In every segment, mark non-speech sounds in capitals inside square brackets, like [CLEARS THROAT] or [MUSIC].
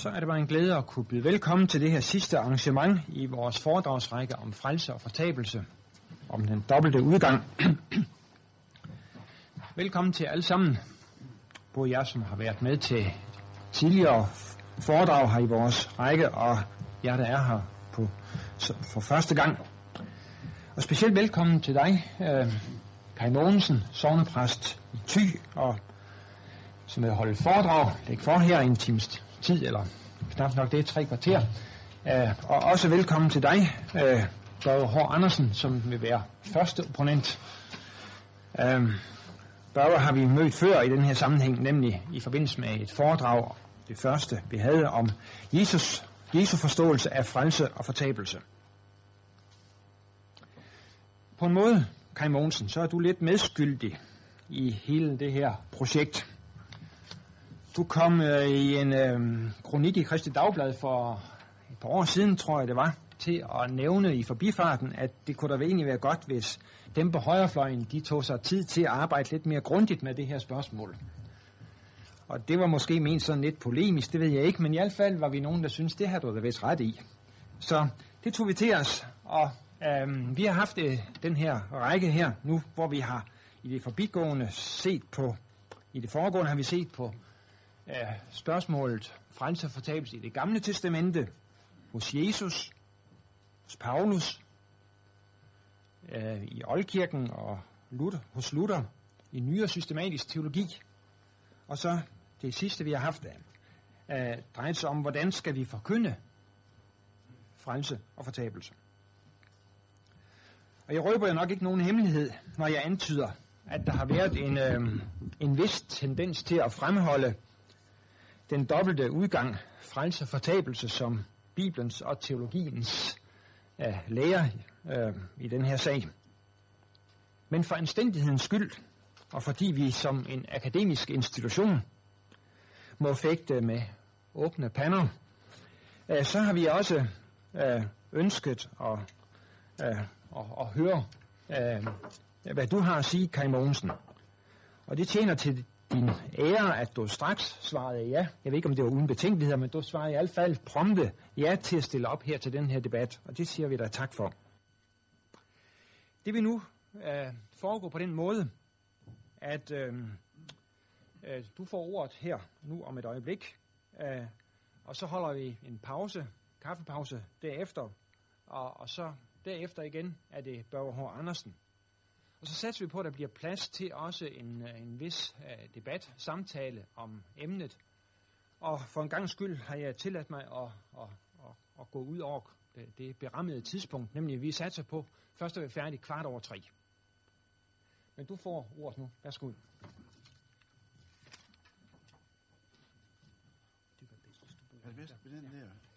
så er det bare en glæde at kunne byde velkommen til det her sidste arrangement i vores foredragsrække om frelse og fortabelse, om den dobbelte udgang. [CLEARS THROAT] velkommen til alle sammen, både jer, som har været med til tidligere foredrag her i vores række, og jer, der er her på, for første gang. Og specielt velkommen til dig, øh, Kai Mogensen, sovnepræst i Thy, og som vil holde foredrag, lægge for her en times tid, eller knap nok det tre kvarter. Uh, og også velkommen til dig, uh, Børge H. Andersen, som vil være første opponent. Uh, Børge har vi mødt før i den her sammenhæng, nemlig i forbindelse med et foredrag, det første vi havde om Jesus, Jesu forståelse af frelse og fortabelse. På en måde, Kai Mogensen, så er du lidt medskyldig i hele det her projekt. Du kom øh, i en øh, kronik i Kristi Dagblad for et par år siden, tror jeg det var, til at nævne i forbifarten, at det kunne da egentlig være godt, hvis dem på højrefløjen, de tog sig tid til at arbejde lidt mere grundigt med det her spørgsmål. Og det var måske ment sådan lidt polemisk, det ved jeg ikke, men i hvert fald var vi nogen, der synes det havde du da vist ret i. Så det tog vi til os, og øhm, vi har haft øh, den her række her nu, hvor vi har i det forbigående set på, i det foregående har vi set på er spørgsmålet frelse og fortabelse i det gamle testamente, hos Jesus, hos Paulus, øh, i Oldkirken og Luther, hos Luther, i nyere systematisk teologi. Og så det sidste, vi har haft, øh, drejet sig om, hvordan skal vi forkynde frelse og fortabelse. Og jeg røber jo nok ikke nogen hemmelighed, når jeg antyder, at der har været en, øh, en vis tendens til at fremholde den dobbelte udgang, frelse og fortabelse, som Bibelens og teologiens øh, uh, lærer uh, øh, i den her sag. Men for anstændighedens skyld, og fordi vi som en akademisk institution må fægte med åbne pander, uh, så har vi også uh, ønsket at, uh, at, at høre, uh, hvad du har at sige, Kai Mogensen. Og det tjener til din ære, at du straks svarede ja. Jeg ved ikke, om det var uden betænkeligheder, men du svarede i hvert fald prompte ja til at stille op her til den her debat, og det siger vi dig tak for. Det vil nu øh, foregå på den måde, at øh, øh, du får ordet her nu om et øjeblik, øh, og så holder vi en pause, kaffepause derefter, og, og så derefter igen er det Børge H. Andersen, og så satser vi på, at der bliver plads til også en, øh, en vis uh, debat, samtale om emnet. Og for en gang skyld har jeg tilladt mig at, at, at, at gå ud over det, det berammede tidspunkt, nemlig at vi satser på først at være færdig kvart over tre. Men du får ordet nu. Værsgo. Er det bedst med den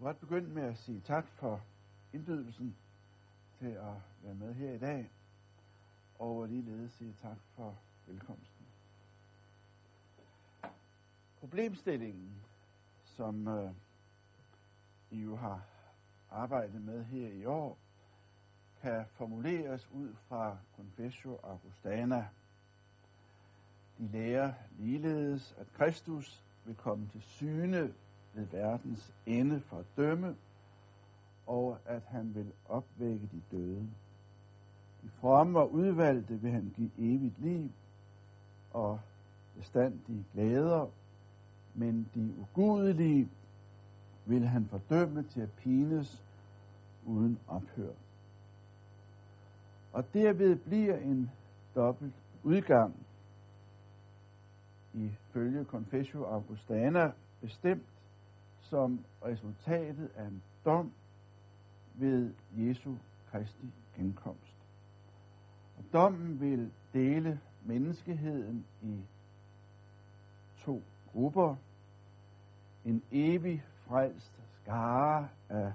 vil godt begynde med at sige tak for indbydelsen til at være med her i dag, og ligeledes sige tak for velkomsten. Problemstillingen, som øh, I jo har arbejdet med her i år, kan formuleres ud fra Confessio Augustana. De lærer ligeledes, at Kristus vil komme til syne ved verdens ende for at dømme, og at han vil opvække de døde. De fromme og udvalgte vil han give evigt liv og bestandige glæder, men de ugudelige vil han fordømme til at pines uden ophør. Og derved bliver en dobbelt udgang ifølge Confessio Augustana bestemt som resultatet af en dom ved Jesu Kristi genkomst. Og dommen vil dele menneskeheden i to grupper. En evig frelst skare af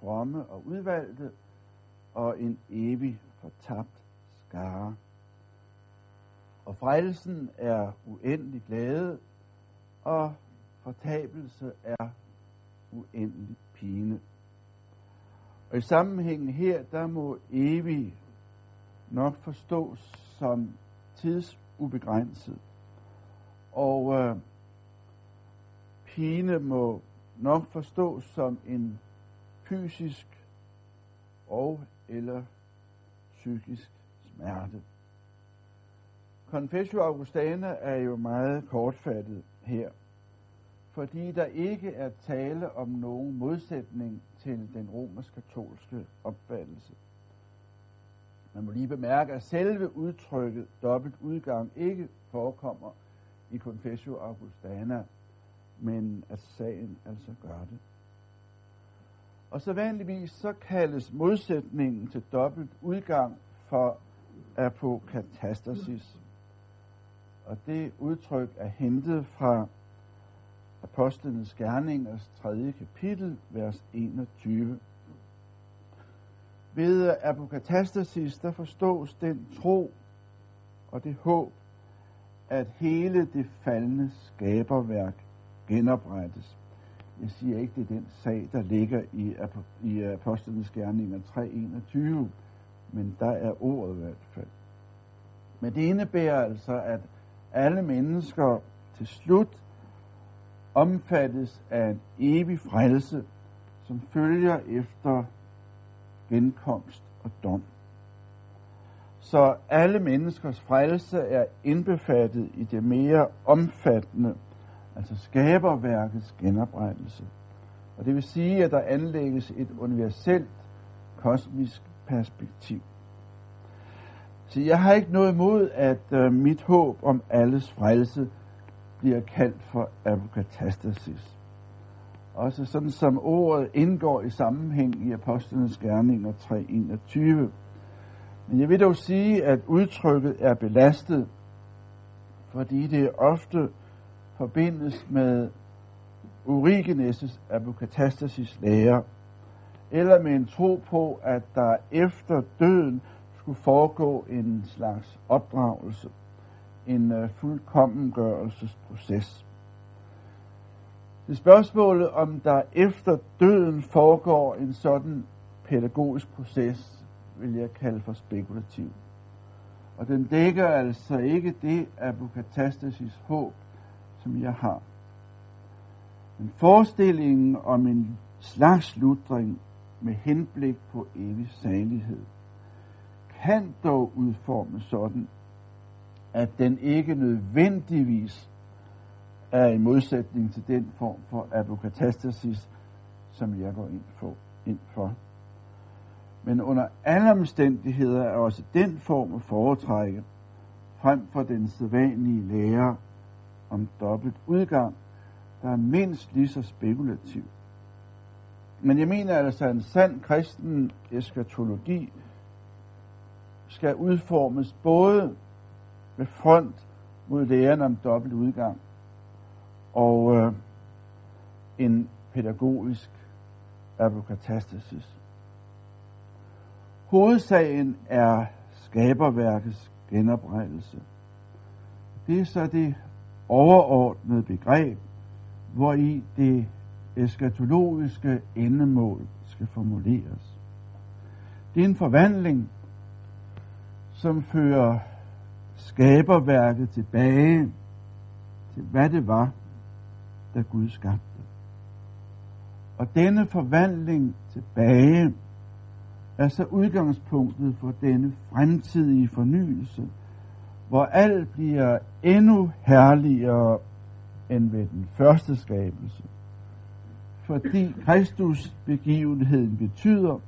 fromme og udvalgte, og en evig fortabt skare. Og frelsen er uendelig glæde, og fortabelse er uendelig pine. Og i sammenhængen her, der må evig nok forstås som tidsubegrænset. Og øh, pine må nok forstås som en fysisk og eller psykisk smerte. Confessio Augustana er jo meget kortfattet her, fordi der ikke er tale om nogen modsætning til den romersk-katolske opfattelse. Man må lige bemærke, at selve udtrykket dobbelt udgang ikke forekommer i Confessio Augustana, men at sagen altså gør det. Og så vanligvis så kaldes modsætningen til dobbelt udgang for apokatastasis. Og det udtryk er hentet fra Apostlenes Gerningers 3. kapitel, vers 21. Ved apokatastasis, der forstås den tro og det håb, at hele det faldende skaberværk genoprettes. Jeg siger ikke, det er den sag, der ligger i, i Apostlenes Gerninger 3.21, men der er ordet i hvert fald. Men det indebærer altså, at alle mennesker til slut omfattes af en evig frelse, som følger efter genkomst og dom. Så alle menneskers frelse er indbefattet i det mere omfattende, altså skaberværkets genoprettelse. Og det vil sige, at der anlægges et universelt kosmisk perspektiv. Så jeg har ikke noget imod, at øh, mit håb om alles frelse bliver kaldt for apokatastasis. Også sådan som ordet indgår i sammenhæng i Apostlenes Gerninger 3.21. Men jeg vil dog sige, at udtrykket er belastet, fordi det ofte forbindes med Origenes' apokatastasis lære, eller med en tro på, at der efter døden skulle foregå en slags opdragelse, en øh, uh, fuldkommengørelsesproces. Det spørgsmålet, om der efter døden foregår en sådan pædagogisk proces, vil jeg kalde for spekulativ. Og den dækker altså ikke det apokatastasis håb, som jeg har. Men forestillingen om en slags slutring med henblik på evig salighed kan dog udformes sådan, at den ikke nødvendigvis er i modsætning til den form for apokatastasis, som jeg går ind for. Ind for. Men under alle omstændigheder er også den form at foretrække frem for den sædvanlige lære om dobbelt udgang, der er mindst lige så spekulativ. Men jeg mener altså, at en sand kristen eskatologi skal udformes både med front mod læren om dobbelt udgang og øh, en pædagogisk apokatastasis. Hovedsagen er skaberværkets genoprettelse. Det er så det overordnede begreb, hvor i det eskatologiske endemål skal formuleres. Det er en forvandling, som fører skaberværket tilbage til, hvad det var, da Gud skabte. Og denne forvandling tilbage er så udgangspunktet for denne fremtidige fornyelse, hvor alt bliver endnu herligere end ved den første skabelse. Fordi Kristus begivenheden betyder,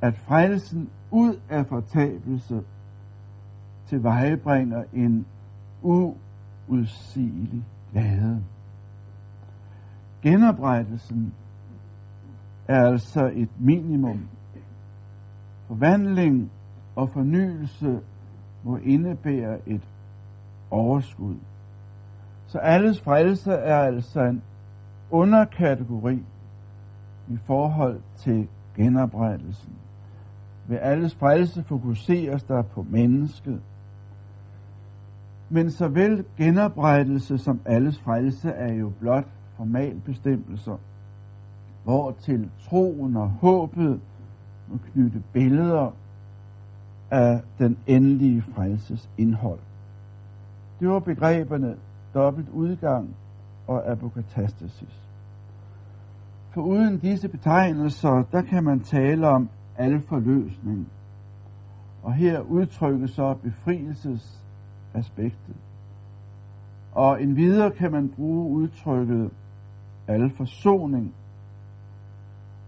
at frelsen ud af fortabelse tilvejebringer en uudsigelig glæde. Genoprettelsen er altså et minimum. Forvandling og fornyelse må indebære et overskud. Så alles frelse er altså en underkategori i forhold til genoprettelsen. Ved alles frelse fokuseres der på mennesket. Men såvel genoprettelse som alles frelse er jo blot formalbestemmelser, hvor til troen og håbet må knytte billeder af den endelige frelses indhold. Det var begreberne dobbelt udgang og apokatastasis. For uden disse betegnelser, der kan man tale om alforløsning. Og her udtrykkes så aspektet. Og en videre kan man bruge udtrykket alforsoning.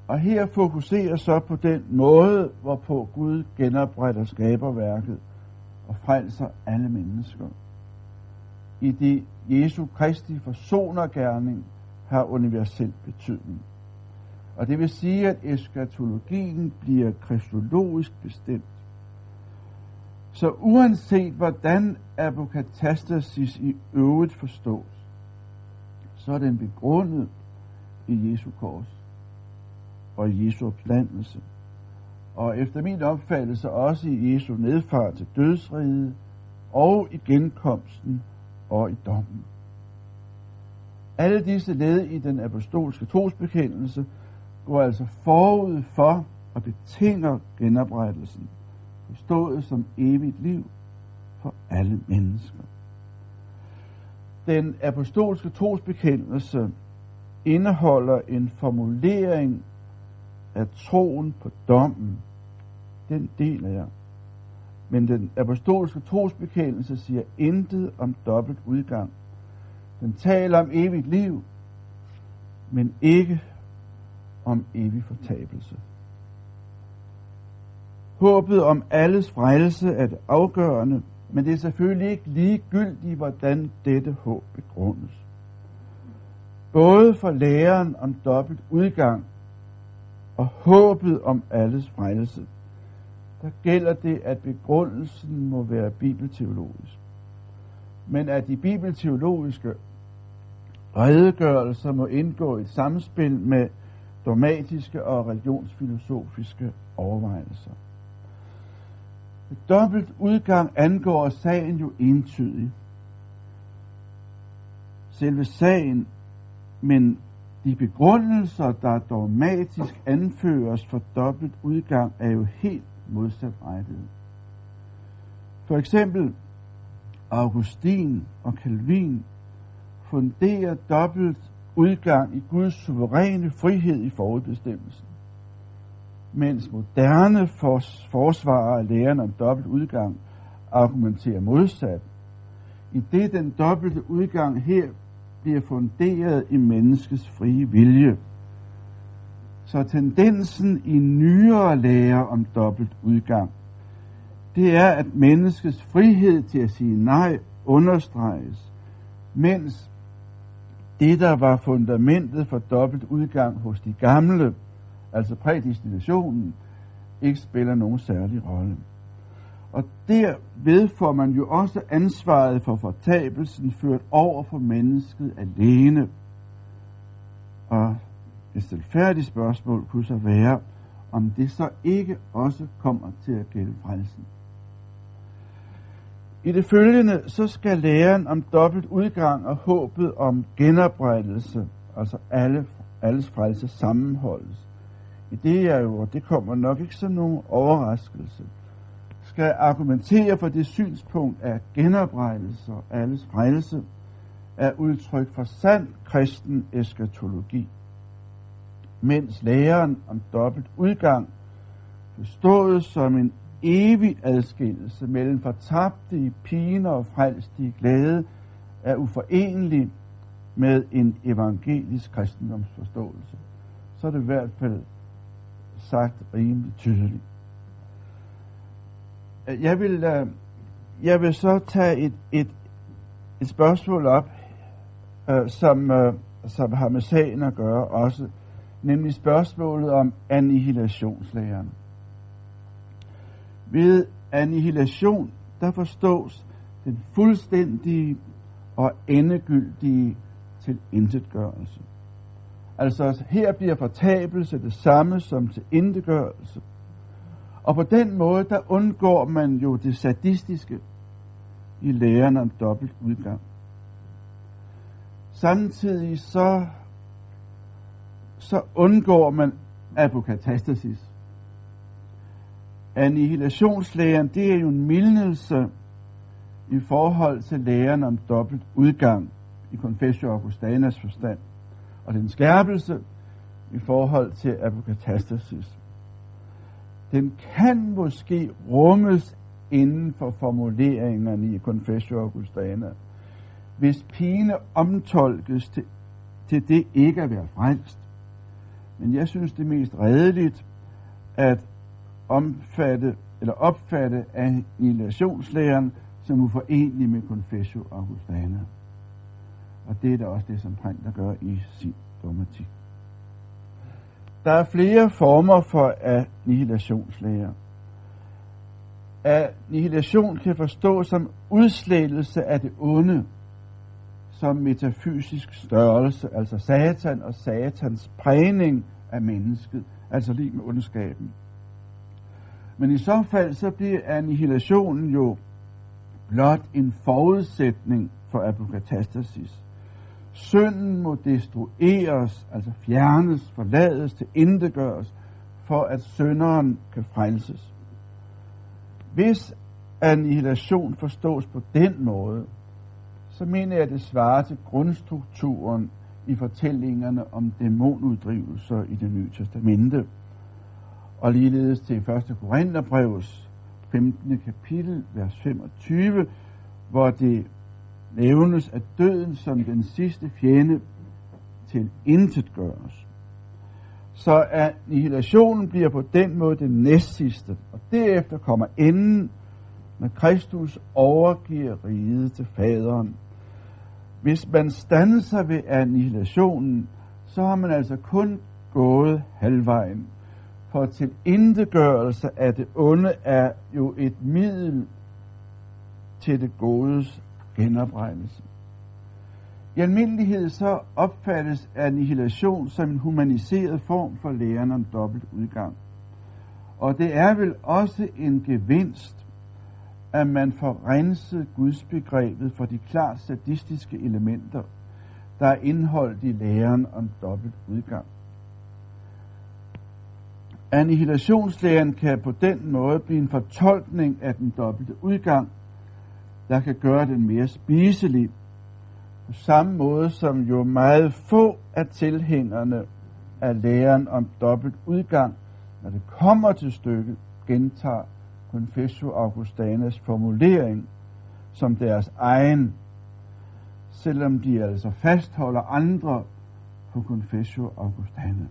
Og her fokuserer så på den måde, hvorpå Gud genopretter skaberværket og frelser alle mennesker. I det Jesu Kristi forsonergærning har universel betydning. Og det vil sige, at eskatologien bliver kristologisk bestemt. Så uanset hvordan apokatastasis i øvrigt forstås, så er den begrundet i Jesu kors og Jesu opstandelse. Og efter min opfattelse også i Jesu nedfart til dødsriget og i genkomsten og i dommen. Alle disse led i den apostolske trosbekendelse går altså forud for og betinger genoprettelsen, forstået som evigt liv for alle mennesker. Den apostolske trosbekendelse indeholder en formulering af troen på dommen. Den deler jeg. Men den apostolske trosbekendelse siger intet om dobbelt udgang. Den taler om evigt liv, men ikke om evig fortabelse. Håbet om alles frelse er det afgørende, men det er selvfølgelig ikke ligegyldigt, hvordan dette håb begrundes. Både for læren om dobbelt udgang og håbet om alles frelse, der gælder det, at begrundelsen må være bibelteologisk. Men at de bibelteologiske redegørelser må indgå i et samspil med dogmatiske og religionsfilosofiske overvejelser. Dobbelt udgang angår sagen jo entydigt. Selve sagen, men de begrundelser, der dogmatisk anføres for dobbelt udgang, er jo helt modsatrettede. For eksempel Augustin og Calvin funderer dobbelt udgang i Guds suveræne frihed i forudbestemmelsen. Mens moderne forsvarer af læren om dobbelt udgang argumenterer modsat. I det den dobbelte udgang her bliver funderet i menneskets frie vilje. Så tendensen i nyere lære om dobbelt udgang, det er, at menneskets frihed til at sige nej understreges, mens det, der var fundamentet for dobbelt udgang hos de gamle, altså prædestinationen, ikke spiller nogen særlig rolle. Og derved får man jo også ansvaret for fortabelsen ført over for mennesket alene. Og et selvfærdigt spørgsmål kunne så være, om det så ikke også kommer til at gælde frelsen. I det følgende så skal læren om dobbelt udgang og håbet om genoprettelse, altså alle, alles frelse, sammenholdes. I det er jo, og det kommer nok ikke som nogen overraskelse, skal argumentere for det synspunkt, at genoprettelse og alles frelse er udtryk for sand kristen eskatologi, mens læren om dobbelt udgang forstået som en evig adskillelse mellem fortabte i pine og frelste i glæde er uforenelig med en evangelisk kristendomsforståelse. Så er det i hvert fald sagt rimelig tydeligt. Jeg vil, øh, jeg vil så tage et, et, et spørgsmål op, øh, som, øh, som har med sagen at gøre også, nemlig spørgsmålet om annihilationslæren. Ved annihilation, der forstås den fuldstændige og endegyldige til intetgørelse. Altså her bliver fortabelse det samme som til indegørelse. Og på den måde, der undgår man jo det sadistiske i læren om dobbelt udgang. Samtidig så, så undgår man apokatastasis. Annihilationslæren, det er jo en mildnelse i forhold til læren om dobbelt udgang i Confessio Augustanas forstand, og den skærpelse i forhold til apokatastasis. Den kan måske rummes inden for formuleringerne i Confessio Augustana, hvis pine omtolkes til, til det ikke at være frelst. Men jeg synes det er mest redeligt at omfatte eller opfatte annihilationslæren som uforenelig med Confessio Augustana. Det er da også det, som Printer gør i sin dogmatik. Der er flere former for annihilationslære. Annihilation kan forstås som udslettelse af det onde, som metafysisk størrelse, altså satan og satans prægning af mennesket, altså lige med ondskaben. Men i så fald, så bliver annihilationen jo blot en forudsætning for apokatastasis. Synden må destrueres, altså fjernes, forlades, til indegøres, for at synderen kan frelses. Hvis annihilation forstås på den måde, så mener jeg, at det svarer til grundstrukturen i fortællingerne om dæmonuddrivelser i det nye testamente. Og ligeledes til 1. Korintherbrevs 15. kapitel, vers 25, hvor det nævnes, at døden som den sidste fjende til intet gøres. Så annihilationen bliver på den måde det næstsidste, og derefter kommer enden, når Kristus overgiver riget til faderen. Hvis man standser ved annihilationen, så har man altså kun gået halvvejen. For til indegørelse af det onde er jo et middel til det godes genoprettelse. I almindelighed så opfattes annihilation som en humaniseret form for læren om dobbelt udgang. Og det er vel også en gevinst, at man får renset gudsbegrebet for de klart sadistiske elementer, der er indholdt i læren om dobbelt udgang. Annihilationslæren kan på den måde blive en fortolkning af den dobbelte udgang, der kan gøre den mere spiselig. På samme måde som jo meget få af tilhængerne af læren om dobbelt udgang, når det kommer til stykket, gentager Confessio Augustanas formulering som deres egen, selvom de altså fastholder andre på Confessio Augustana.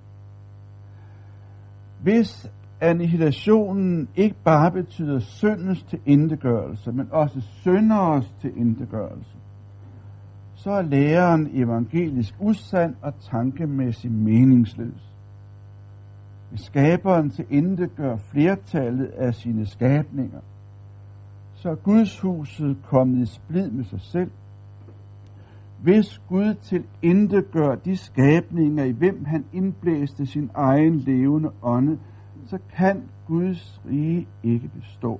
Hvis annihilationen ikke bare betyder syndens til indegørelse, men også synderes til indegørelse, så er læreren evangelisk usand og tankemæssigt meningsløs. Hvis skaberen til indegør flertallet af sine skabninger, så er Guds huset kommet i splid med sig selv. Hvis Gud til indegør de skabninger, i hvem han indblæste sin egen levende ånde, så kan Guds rige ikke bestå.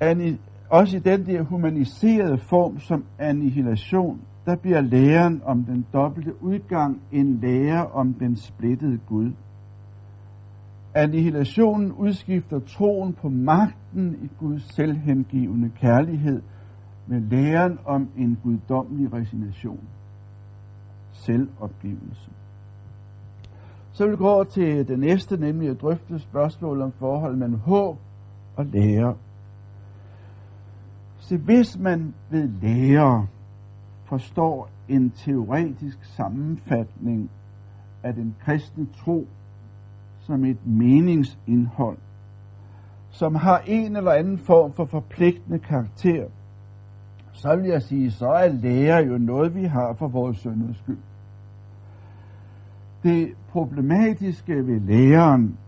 Ani, også i den der humaniserede form som annihilation, der bliver læren om den dobbelte udgang en lære om den splittede Gud. Annihilationen udskifter troen på magten i Guds selvhengivende kærlighed med læren om en guddommelig resignation. Selvopgivelse. Så vil vi gå over til det næste, nemlig at drøfte spørgsmålet om forholdet mellem håb og lære. Så hvis man ved lære forstår en teoretisk sammenfatning af den kristne tro som et meningsindhold, som har en eller anden form for forpligtende karakter, så vil jeg sige, så er lære jo noget, vi har for vores sønders skyld. Det problematiske ved læreren,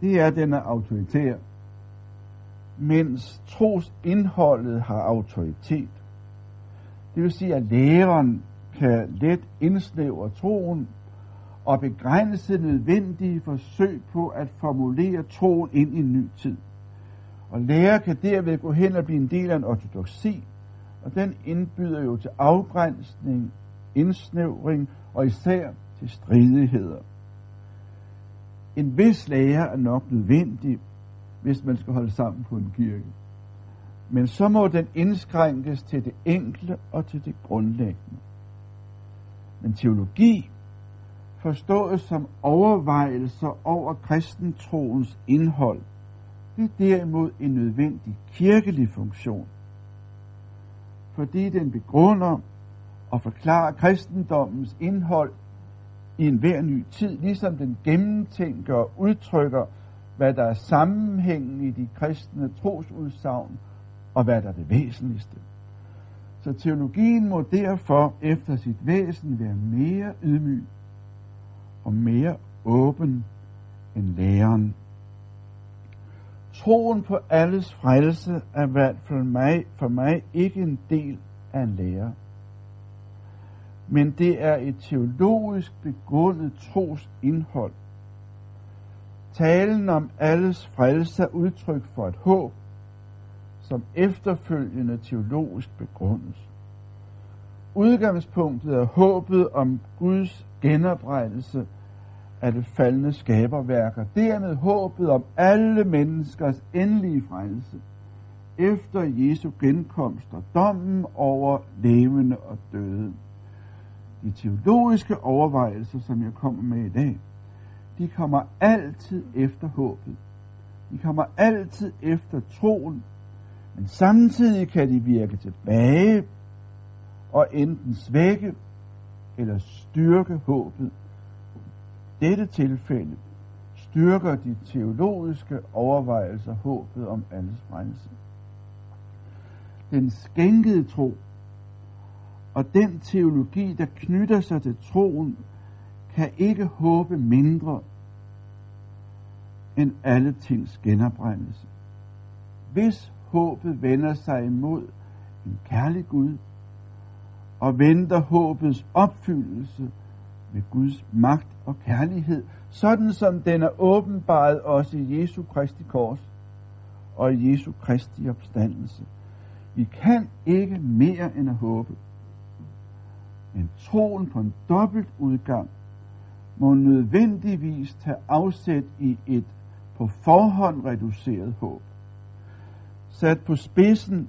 det er, at den er autoritær, mens trosindholdet har autoritet. Det vil sige, at læreren kan let indsnævre troen og begrænse nødvendige forsøg på at formulere troen ind i en ny tid. Og lærer kan derved gå hen og blive en del af en ortodoksi, og den indbyder jo til afgrænsning, indsnævring og især til stridigheder. En vis lærer er nok nødvendig, hvis man skal holde sammen på en kirke. Men så må den indskrænkes til det enkle og til det grundlæggende. Men teologi, forstået som overvejelser over kristentroens indhold, det er derimod en nødvendig kirkelig funktion. Fordi den begrunder og forklarer kristendommens indhold i enhver ny tid, ligesom den gennemtænker og udtrykker, hvad der er sammenhængen i de kristne trosudsagn, og hvad der er det væsentligste. Så teologien må derfor efter sit væsen være mere ydmyg og mere åben end læreren. Troen på alles frelse er i hvert fald mig, for mig ikke en del af en lærer men det er et teologisk begrundet tros indhold. Talen om alles frelse er udtryk for et håb, som efterfølgende teologisk begrundes. Udgangspunktet er håbet om Guds genoprettelse af det faldende skaberværker. Dermed håbet om alle menneskers endelige frelse efter Jesu genkomst og dommen over levende og døde de teologiske overvejelser, som jeg kommer med i dag, de kommer altid efter håbet. De kommer altid efter troen, men samtidig kan de virke tilbage og enten svække eller styrke håbet. I dette tilfælde styrker de teologiske overvejelser håbet om alles frelse. Den skænkede tro og den teologi, der knytter sig til troen, kan ikke håbe mindre end alle tings genoprettelse. Hvis håbet vender sig imod en kærlig Gud, og venter håbets opfyldelse ved Guds magt og kærlighed, sådan som den er åbenbaret også i Jesu Kristi kors og i Jesu Kristi opstandelse. Vi kan ikke mere end at håbe. Men troen på en dobbelt udgang må nødvendigvis tage afsæt i et på forhånd reduceret håb. Sat på spidsen,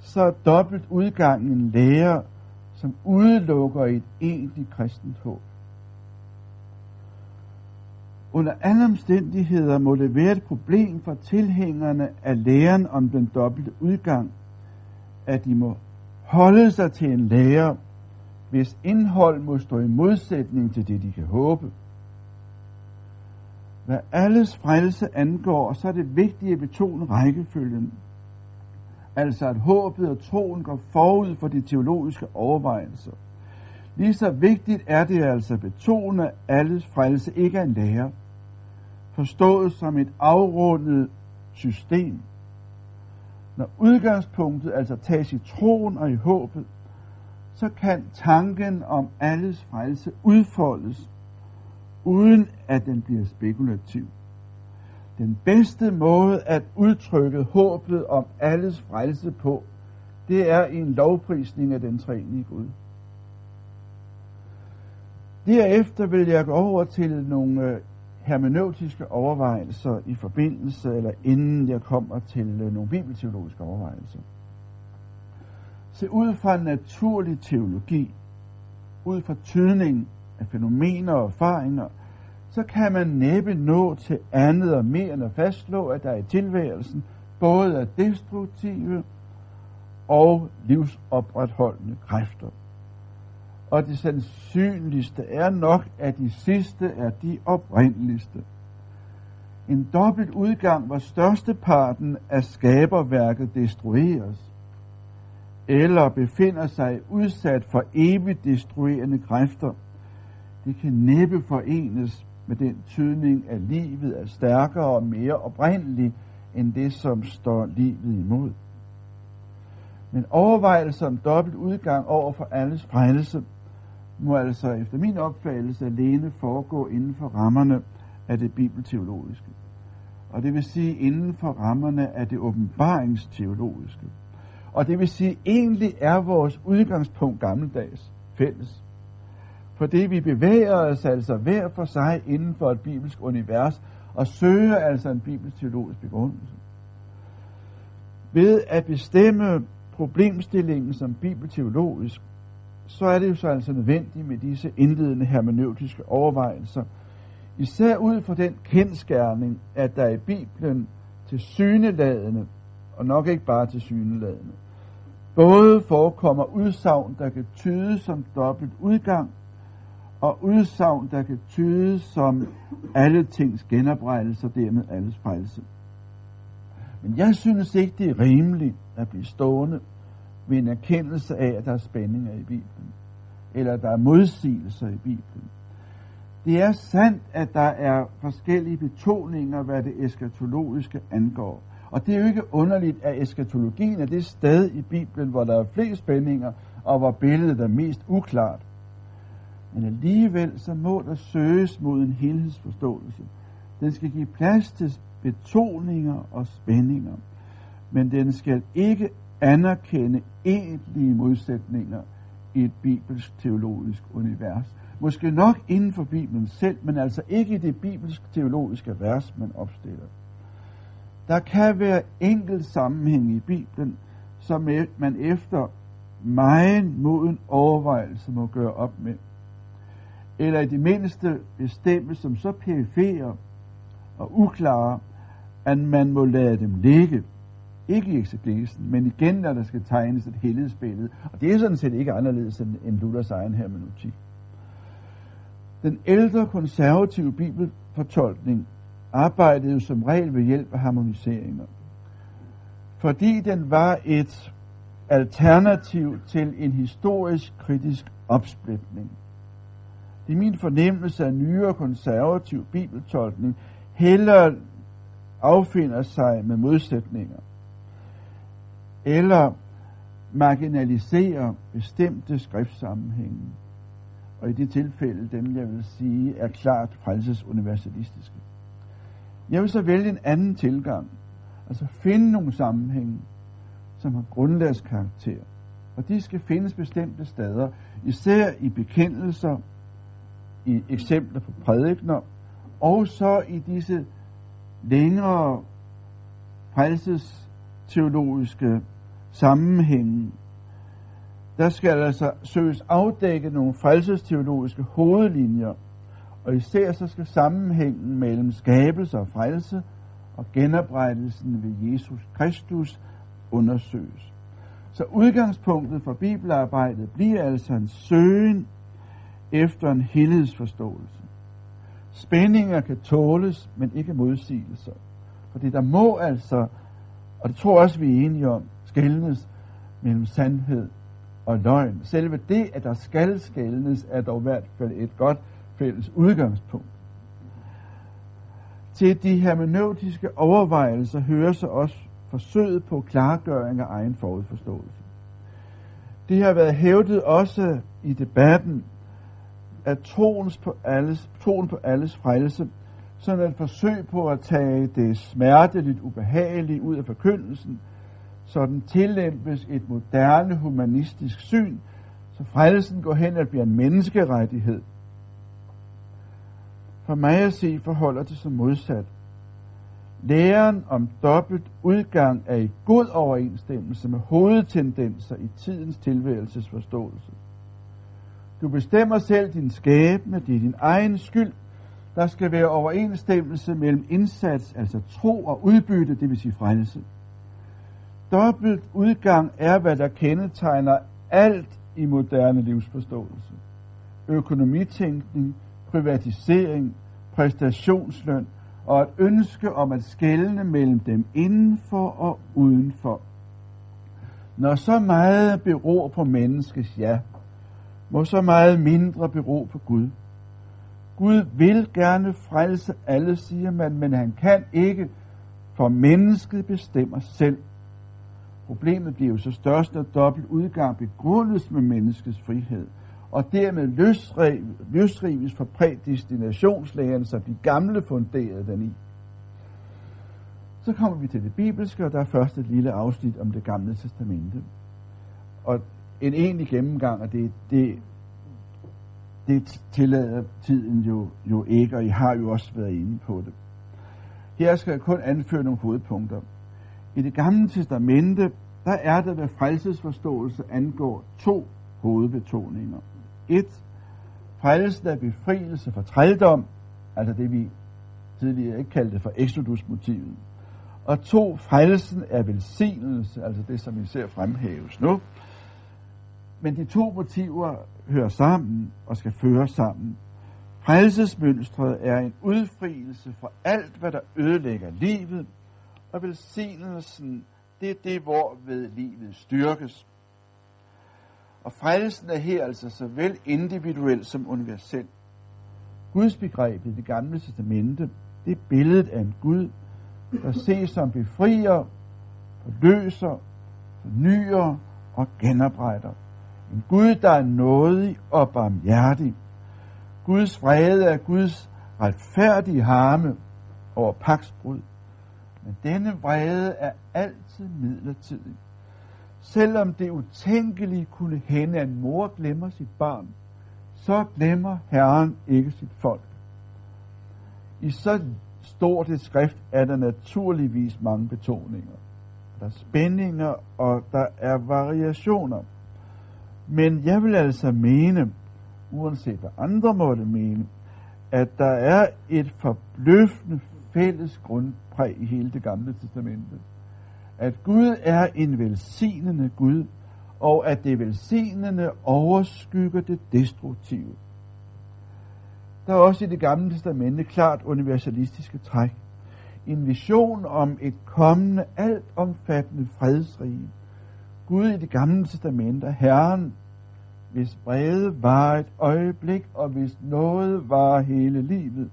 så er dobbelt udgangen en lære, som udelukker et egentligt kristent håb. Under alle omstændigheder må det være et problem for tilhængerne af læren om den dobbelte udgang, at de må holde sig til en lære, hvis indhold må stå i modsætning til det, de kan håbe. Hvad alles frelse angår, så er det vigtigt at betone rækkefølgen. Altså at håbet og troen går forud for de teologiske overvejelser. Lige så vigtigt er det altså at betone, at alles frelse ikke er en lære, forstået som et afrundet system. Når udgangspunktet altså tages i troen og i håbet, så kan tanken om alles frelse udfoldes, uden at den bliver spekulativ. Den bedste måde at udtrykke håbet om alles frelse på, det er en lovprisning af den træenige Gud. Derefter vil jeg gå over til nogle øh, hermeneutiske overvejelser i forbindelse, eller inden jeg kommer til øh, nogle bibelteologiske overvejelser. Se ud fra en naturlig teologi, ud fra tydning af fænomener og erfaringer, så kan man næppe nå til andet og mere end at fastslå, at der i tilværelsen både er destruktive og livsopretholdende kræfter. Og det sandsynligste er nok, at de sidste er de oprindeligste. En dobbelt udgang, hvor størsteparten af skaberværket destrueres, eller befinder sig udsat for evigt destruerende kræfter, det kan næppe forenes med den tydning, at livet er stærkere og mere oprindeligt end det, som står livet imod. Men overvejelser om dobbelt udgang over for alles frelse må altså efter min opfattelse alene foregå inden for rammerne af det bibelteologiske. Og det vil sige inden for rammerne af det åbenbaringsteologiske. Og det vil sige, egentlig er vores udgangspunkt gammeldags fælles. Fordi vi bevæger os altså hver for sig inden for et bibelsk univers, og søger altså en bibelsk teologisk begrundelse. Ved at bestemme problemstillingen som bibelteologisk, så er det jo så altså nødvendigt med disse indledende hermeneutiske overvejelser, især ud fra den kendskærning, at der i Bibelen til syneladende, og nok ikke bare til syneladende, både forekommer udsagn, der kan tydes som dobbelt udgang, og udsagn, der kan tydes som alle tings genoprettelse og dermed alles frelse. Men jeg synes ikke, det er rimeligt at blive stående ved en erkendelse af, at der er spændinger i Bibelen, eller at der er modsigelser i Bibelen. Det er sandt, at der er forskellige betoninger, hvad det eskatologiske angår. Og det er jo ikke underligt, at eskatologien er det sted i Bibelen, hvor der er flest spændinger, og hvor billedet er mest uklart. Men alligevel så må der søges mod en helhedsforståelse. Den skal give plads til betoninger og spændinger, men den skal ikke anerkende egentlige modsætninger i et bibelsk teologisk univers. Måske nok inden for Bibelen selv, men altså ikke i det bibelsk teologiske vers, man opstiller. Der kan være enkelt sammenhæng i Bibelen, som e- man efter meget moden overvejelse må gøre op med. Eller i det mindste bestemme som så perifere og uklare, at man må lade dem ligge. Ikke i eksegesen, men igen, når der skal tegnes et helhedsbillede. Og det er sådan set ikke anderledes end Luthers egen hermeneutik. Den ældre konservative bibelfortolkning arbejdede som regel ved hjælp af harmoniseringer. Fordi den var et alternativ til en historisk kritisk opsplitning. Det er min fornemmelse af nyere konservativ bibeltolkning heller affinder sig med modsætninger, eller marginaliserer bestemte skriftsammenhænge. Og i det tilfælde, dem jeg vil sige, er klart frelsesuniversalistiske. Jeg vil så vælge en anden tilgang. Altså finde nogle sammenhænge, som har grundlagskarakter. Og de skal findes bestemte steder, især i bekendelser, i eksempler på prædikner, og så i disse længere frelsesteologiske sammenhænge. Der skal altså søges afdække nogle frelsesteologiske hovedlinjer, og især så skal sammenhængen mellem skabelse og frelse og genoprettelsen ved Jesus Kristus undersøges. Så udgangspunktet for bibelarbejdet bliver altså en søgen efter en helhedsforståelse. Spændinger kan tåles, men ikke modsigelser. Fordi der må altså, og det tror jeg også, vi er enige om, skældnes mellem sandhed og løgn. Selve det, at der skal skældnes, er dog i hvert fald et godt fælles udgangspunkt. Til de hermeneutiske overvejelser hører så også forsøget på klargøring af egen forudforståelse. Det har været hævdet også i debatten, at troens på alles, troen på alles frelse, som et forsøg på at tage det smerteligt ubehagelige ud af forkyndelsen, så den tillempes et moderne humanistisk syn, så frelsen går hen og bliver en menneskerettighed, for mig at se forholder det sig modsat. Læren om dobbelt udgang er i god overensstemmelse med hovedtendenser i tidens tilværelsesforståelse. Du bestemmer selv din skæbne, det er din egen skyld. Der skal være overensstemmelse mellem indsats, altså tro og udbytte, det vil sige frelse. Dobbelt udgang er, hvad der kendetegner alt i moderne livsforståelse. Økonomitænkning, privatisering, præstationsløn og et ønske om at skælne mellem dem indenfor og udenfor. Når så meget beror på menneskets ja, må så meget mindre bero på Gud. Gud vil gerne frelse alle, siger man, men han kan ikke, for mennesket bestemmer selv. Problemet bliver jo så størst, når dobbelt udgang begrundes med menneskets frihed og dermed løsrives fra prædestinationslæren, som de gamle funderede den i. Så kommer vi til det bibelske, og der er først et lille afsnit om det gamle testamente. Og en egentlig gennemgang, og det, det, det tillader tiden jo, jo ikke, og I har jo også været inde på det. Her skal jeg kun anføre nogle hovedpunkter. I det gamle testamente, der er der, hvad frelsesforståelse angår, to hovedbetoninger. 1. frelsen af befrielse fra trældom, altså det vi tidligere ikke kaldte for exodus-motivet. Og to, frelsen er velsignelse, altså det, som vi ser fremhæves nu. Men de to motiver hører sammen og skal føres sammen. Frelsesmønstret er en udfrielse fra alt, hvad der ødelægger livet, og velsignelsen, det er det, hvor ved livet styrkes. Og frelsen er her altså såvel individuel som universel. Guds begreb i det gamle testamente, det er billedet af en Gud, der ses som befrier, forløser, fornyer og genopretter. En Gud, der er nådig og barmhjertig. Guds vrede er Guds retfærdige harme over paksbrud. Men denne vrede er altid midlertidig. Selvom det utænkelige kunne hende, at en mor glemmer sit barn, så glemmer Herren ikke sit folk. I så stort et skrift er der naturligvis mange betoninger. Der er spændinger, og der er variationer. Men jeg vil altså mene, uanset hvad andre måtte mene, at der er et forbløffende fælles grundpræg i hele det gamle testamente. At Gud er en velsignende Gud, og at det velsignende overskygger det destruktive. Der er også i det gamle testamente klart universalistiske træk. En vision om et kommende, altomfattende fredsrige. Gud i det gamle testamente, Herren, hvis brede var et øjeblik, og hvis noget var hele livet.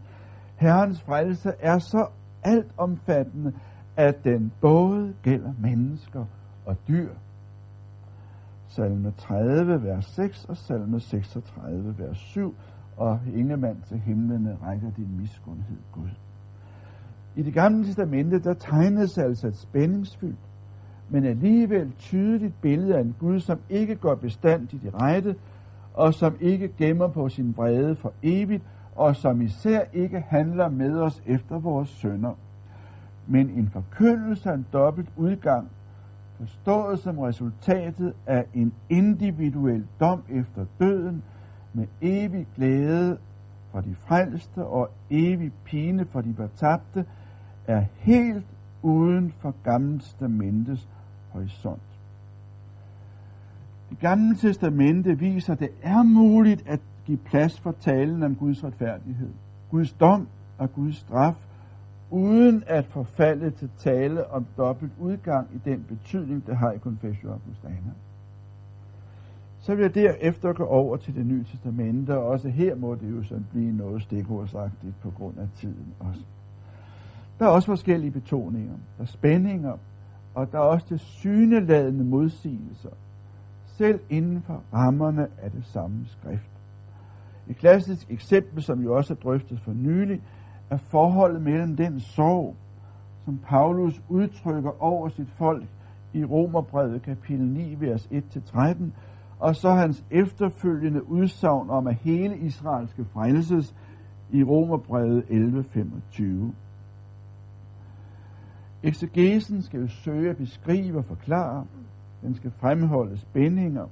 Herrens frelse er så altomfattende, at den både gælder mennesker og dyr. Salme 30, vers 6 og salme 36, vers 7 og mand til himlene rækker din miskundhed, Gud. I det gamle testamente, der tegnes altså et spændingsfyldt, men alligevel tydeligt billede af en Gud, som ikke går bestand i de rette, og som ikke gemmer på sin vrede for evigt, og som især ikke handler med os efter vores sønder, men en forkyndelse af en dobbelt udgang, forstået som resultatet af en individuel dom efter døden, med evig glæde for de frelste og evig pine for de fortabte, er helt uden for Gamle Testamentes horisont. Det Gamle Testamente viser, at det er muligt at give plads for talen om Guds retfærdighed, Guds dom og Guds straf, uden at forfalde til tale om dobbelt udgang i den betydning, det har i Confessio Augustana. Så vil jeg derefter gå over til det nye testamente, og også her må det jo sådan blive noget stikordsagtigt på grund af tiden også. Der er også forskellige betoninger, der er spændinger, og der er også det syneladende modsigelser, selv inden for rammerne af det samme skrift. Et klassisk eksempel, som jo også er drøftet for nylig, er forholdet mellem den sorg, som Paulus udtrykker over sit folk i Romerbrevet kapitel 9, vers 1-13, og så hans efterfølgende udsagn om, at hele Israel skal frelses i Romerbrevet 11.25. Exegesen skal jo søge at beskrive og forklare, den skal fremholde spændinger,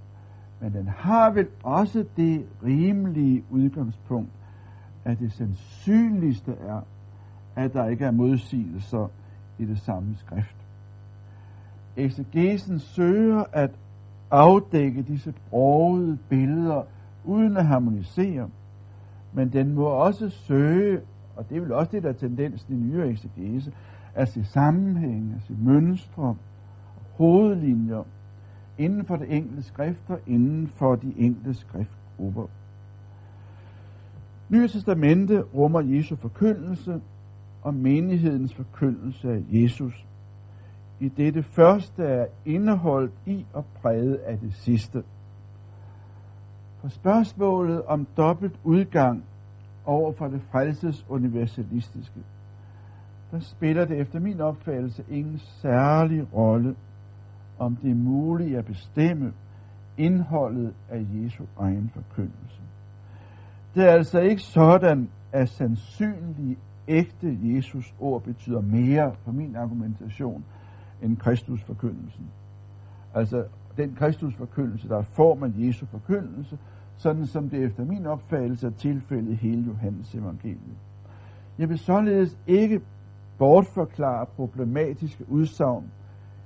men den har vel også det rimelige udgangspunkt, at det sandsynligste er, at der ikke er modsigelser i det samme skrift. Exegesen søger at afdække disse brogede billeder uden at harmonisere. Men den må også søge, og det er vel også det, der er tendensen i nyere exegese, at se sammenhænge, at se mønstre, hovedlinjer inden for det enkelte skrifter, inden for de enkelte skriftgrupper. Nye Testamente rummer Jesu forkyndelse og menighedens forkyndelse af Jesus i dette første er indeholdt i og præget af det sidste. For spørgsmålet om dobbelt udgang over for det frelses universalistiske, der spiller det efter min opfattelse ingen særlig rolle, om det er muligt at bestemme indholdet af Jesu egen forkyndelse. Det er altså ikke sådan, at sandsynlig ægte Jesus ord betyder mere for min argumentation end Kristus forkyndelsen. Altså den Kristus forkyndelse, der er form af Jesu forkyndelse, sådan som det efter min opfattelse er tilfældet hele Johannes evangeliet. Jeg vil således ikke bortforklare problematiske udsagn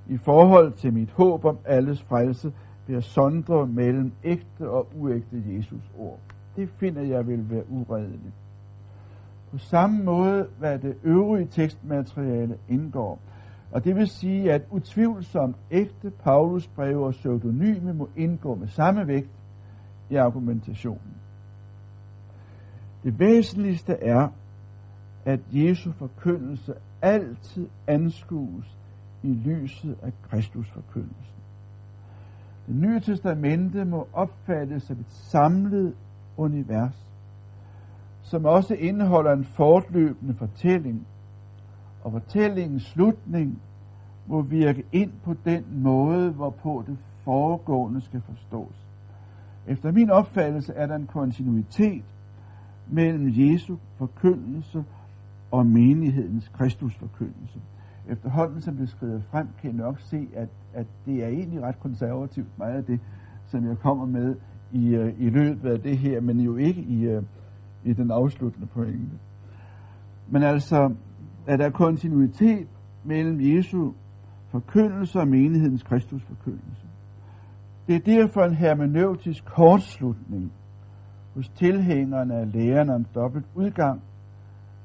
i forhold til mit håb om alles frelse ved at sondre mellem ægte og uægte Jesus ord. Det finder jeg vil være uredeligt. På samme måde, hvad det øvrige tekstmateriale indgår. Og det vil sige, at utvivlsomt ægte Paulus breve og pseudonyme må indgå med samme vægt i argumentationen. Det væsentligste er, at Jesu forkyndelse altid anskues i lyset af Kristus forkyndelsen. Det nye testamente må opfattes som et samlet univers, som også indeholder en fortløbende fortælling, og fortællingens slutning må virke ind på den måde, hvorpå det foregående skal forstås. Efter min opfattelse er der en kontinuitet mellem Jesu forkyndelse og menighedens Kristus forkyndelse. Efterhånden, som det skrider frem, kan jeg nok se, at, at det er egentlig ret konservativt, meget af det, som jeg kommer med i, uh, i løbet af det her, men jo ikke i, uh, i den afsluttende pointe. Men altså, at der er kontinuitet mellem Jesu forkyndelse og menighedens Kristus forkyndelse. Det er derfor en hermeneutisk kortslutning hos tilhængerne af lærerne om dobbelt udgang,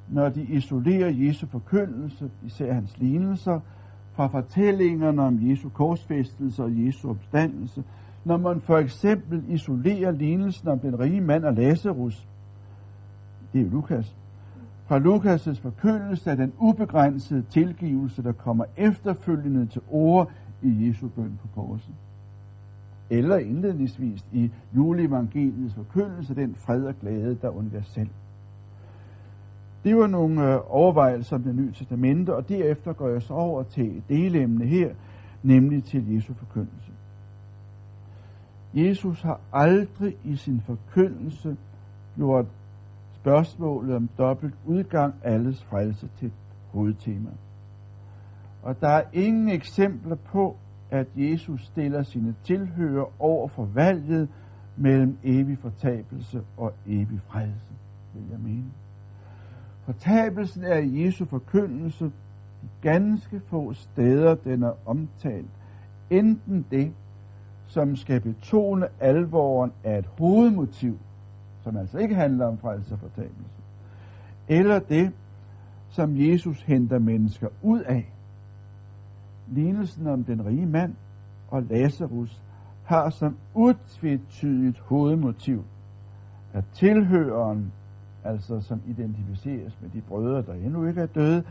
når de isolerer Jesu forkyndelse, især hans lignelser, fra fortællingerne om Jesu korsfæstelse og Jesu opstandelse, når man for eksempel isolerer lignelsen om den rige mand og Lazarus, det er Lukas, fra Lukas' forkyndelse af den ubegrænsede tilgivelse, der kommer efterfølgende til ord i Jesu bøn på korset. Eller indledningsvis i juleevangeliets forkyndelse, den fred og glæde, der er universel. Det var nogle øh, overvejelser om det nye testamente, og derefter går jeg så over til et delemne her, nemlig til Jesu forkyndelse. Jesus har aldrig i sin forkyndelse gjort spørgsmålet om dobbelt udgang alles frelse til et hovedtema. Og der er ingen eksempler på, at Jesus stiller sine tilhører over for valget mellem evig fortabelse og evig frelse, vil jeg mene. Fortabelsen er i Jesu forkyndelse de ganske få steder, den er omtalt. Enten det, som skal betone alvoren af et hovedmotiv, som altså ikke handler om frelse og fortabelse, eller det, som Jesus henter mennesker ud af. Lignelsen om den rige mand og Lazarus har som utvetydigt hovedmotiv, at tilhøren, altså som identificeres med de brødre, der endnu ikke er døde,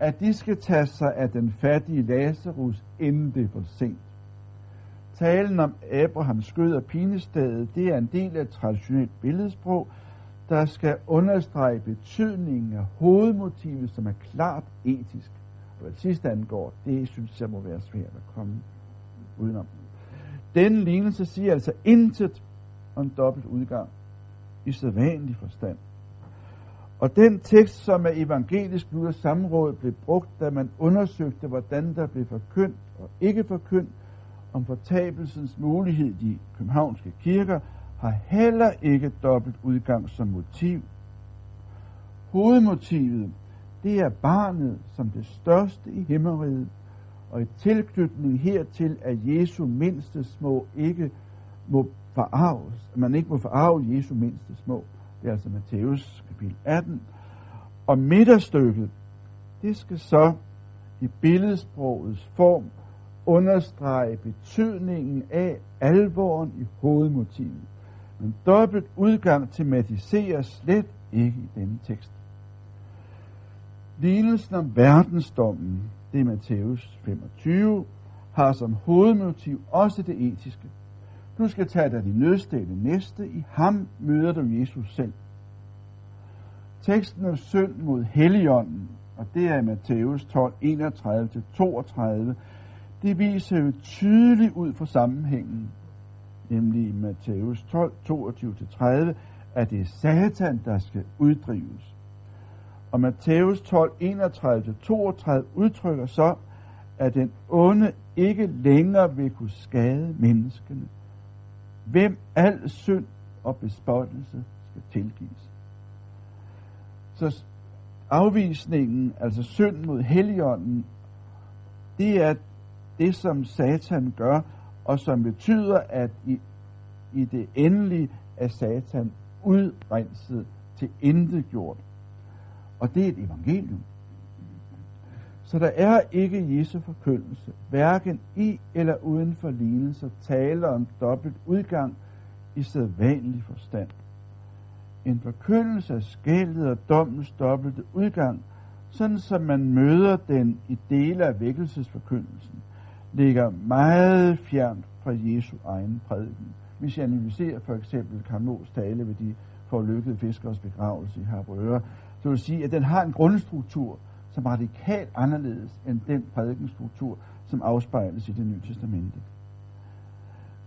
at de skal tage sig af den fattige Lazarus, inden det er for sent. Talen om Abrahams skød og pinestedet, det er en del af et traditionelt billedsprog, der skal understrege betydningen af hovedmotivet, som er klart etisk. Og hvad sidste angår, det synes jeg må være svært at komme udenom. Den lignelse siger altså intet om dobbelt udgang i sædvanlig forstand. Og den tekst, som er evangelisk Luthers samråd, blev brugt, da man undersøgte, hvordan der blev forkyndt og ikke forkyndt om fortabelsens mulighed i de københavnske kirker, har heller ikke dobbelt udgang som motiv. Hovedmotivet, det er barnet som det største i himmeriget, og i tilknytning hertil, at Jesu mindste små ikke må forarves, at man ikke må forarve Jesu mindste små. Det er altså Matthæus kapitel 18. Og midterstykket, det skal så i billedsprogets form understrege betydningen af alvoren i hovedmotivet. Men dobbelt udgang tematiseres slet ikke i denne tekst. Lignelsen om verdensdommen, det er Matthæus 25, har som hovedmotiv også det etiske. Du skal tage dig de nødstede næste. I ham møder du Jesus selv. Teksten om synd mod Helligånden, og det er i Matthæus 12, 31-32, det viser jo tydeligt ud fra sammenhængen, nemlig i Matthæus 12, 22-30, at det er Satan, der skal uddrives. Og Matthæus 12, 31-32 udtrykker så, at den onde ikke længere vil kunne skade menneskene. Hvem al synd og bespottelse skal tilgives. Så afvisningen, altså synd mod Helligånden, det er det, som Satan gør, og som betyder, at i, i det endelige er Satan udrenset til intet gjort. Og det er et evangelium. Så der er ikke Jesu forkyndelse, hverken i eller uden for lignelser, taler om dobbelt udgang i sædvanlig forstand. En forkyndelse af skældet og dommens dobbelte udgang, sådan som man møder den i dele af vækkelsesforkyndelsen, ligger meget fjernt fra Jesu egen prædiken. Hvis jeg analyserer for eksempel Karmos tale ved de forlykkede fiskers begravelse i Harbrøre, så vil sige, at den har en grundstruktur, som er radikalt anderledes end den prædikenstruktur, som afspejles i det nye testamente.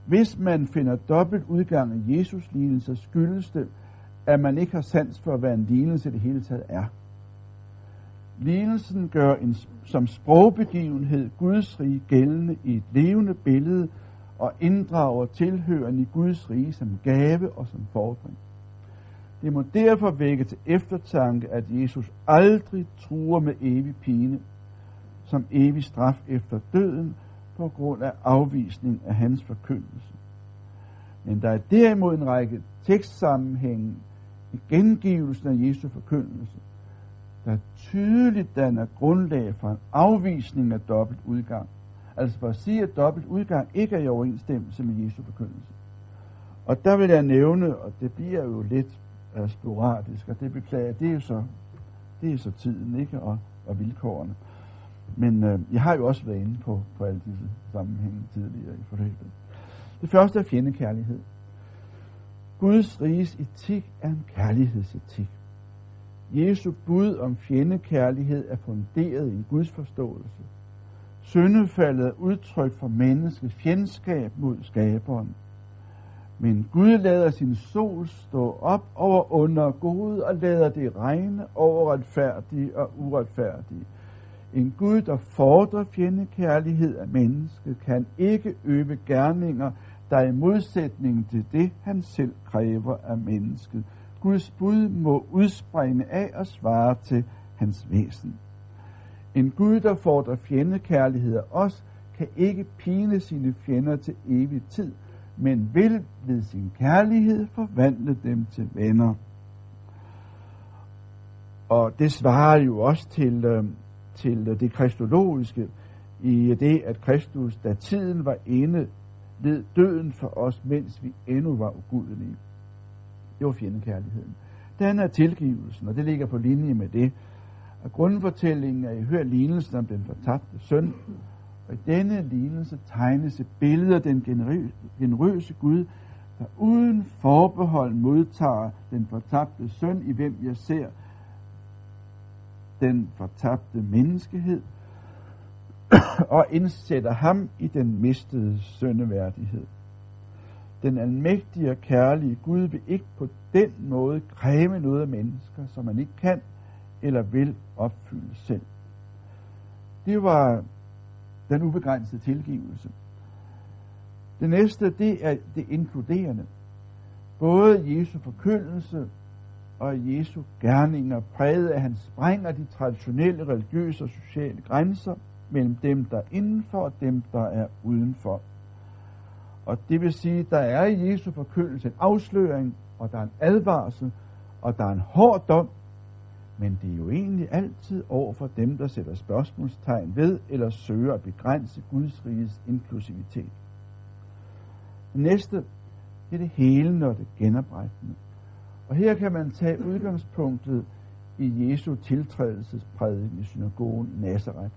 Hvis man finder dobbelt udgang af Jesus lignelse, skyldes det, at man ikke har sans for, hvad en lignelse det hele taget er. Lignelsen gør en, som sprogbegivenhed Guds rige gældende i et levende billede og inddrager tilhørende i Guds rige som gave og som fordring. Det må derfor vække til eftertanke, at Jesus aldrig truer med evig pine, som evig straf efter døden, på grund af afvisning af hans forkyndelse. Men der er derimod en række tekstsammenhænge i gengivelsen af Jesu forkyndelse, der tydeligt danner grundlag for en afvisning af dobbelt udgang. Altså for at sige, at dobbelt udgang ikke er i overensstemmelse med Jesu forkyndelse. Og der vil jeg nævne, og det bliver jo lidt uh, sporadisk, og det beklager, det er jo så, det er så tiden, ikke, og, og vilkårene. Men øh, jeg har jo også været inde på, på alle disse sammenhænge tidligere i forløbet. Det første er fjendekærlighed. Guds riges etik er en kærlighedsetik. Jesu bud om fjendekærlighed er funderet i en Guds forståelse. Syndefaldet er udtryk for menneskets fjendskab mod skaberen. Men Gud lader sin sol stå op over under gode og lader det regne over retfærdige og uretfærdige. En Gud, der fordrer fjendekærlighed af mennesket, kan ikke øve gerninger, der er i modsætning til det, han selv kræver af mennesket. Guds bud må udspringe af og svare til hans væsen. En Gud, der fordrer fjendekærlighed af os, kan ikke pine sine fjender til evig tid, men vil ved sin kærlighed forvandle dem til venner. Og det svarer jo også til, øh, til det kristologiske i det, at Kristus, da tiden var inde, led døden for os, mens vi endnu var ugudelige. Det var fjendekærligheden. Den er tilgivelsen, og det ligger på linje med det. Og grundfortællingen er, I hører lignelsen om den fortabte søn, og i denne lignelse tegnes et billede af den generøse Gud, der uden forbehold modtager den fortabte søn, i hvem jeg ser den fortabte menneskehed, og indsætter ham i den mistede søndeværdighed. Den almægtige og kærlige Gud vil ikke på den måde kræve noget af mennesker, som man ikke kan eller vil opfylde selv. Det var den ubegrænsede tilgivelse. Det næste, det er det inkluderende. Både Jesu forkyndelse og Jesu gerninger præget af, at han sprænger de traditionelle religiøse og sociale grænser mellem dem, der er indenfor og dem, der er udenfor. Og det vil sige, der er i Jesu forkyndelse en afsløring, og der er en advarsel, og der er en hård dom, men det er jo egentlig altid over for dem, der sætter spørgsmålstegn ved eller søger at begrænse Guds riges inklusivitet. Det næste det er det hele, når det genoprettende. Og her kan man tage udgangspunktet i Jesu tiltrædelsesprædiken i synagogen i Nazareth.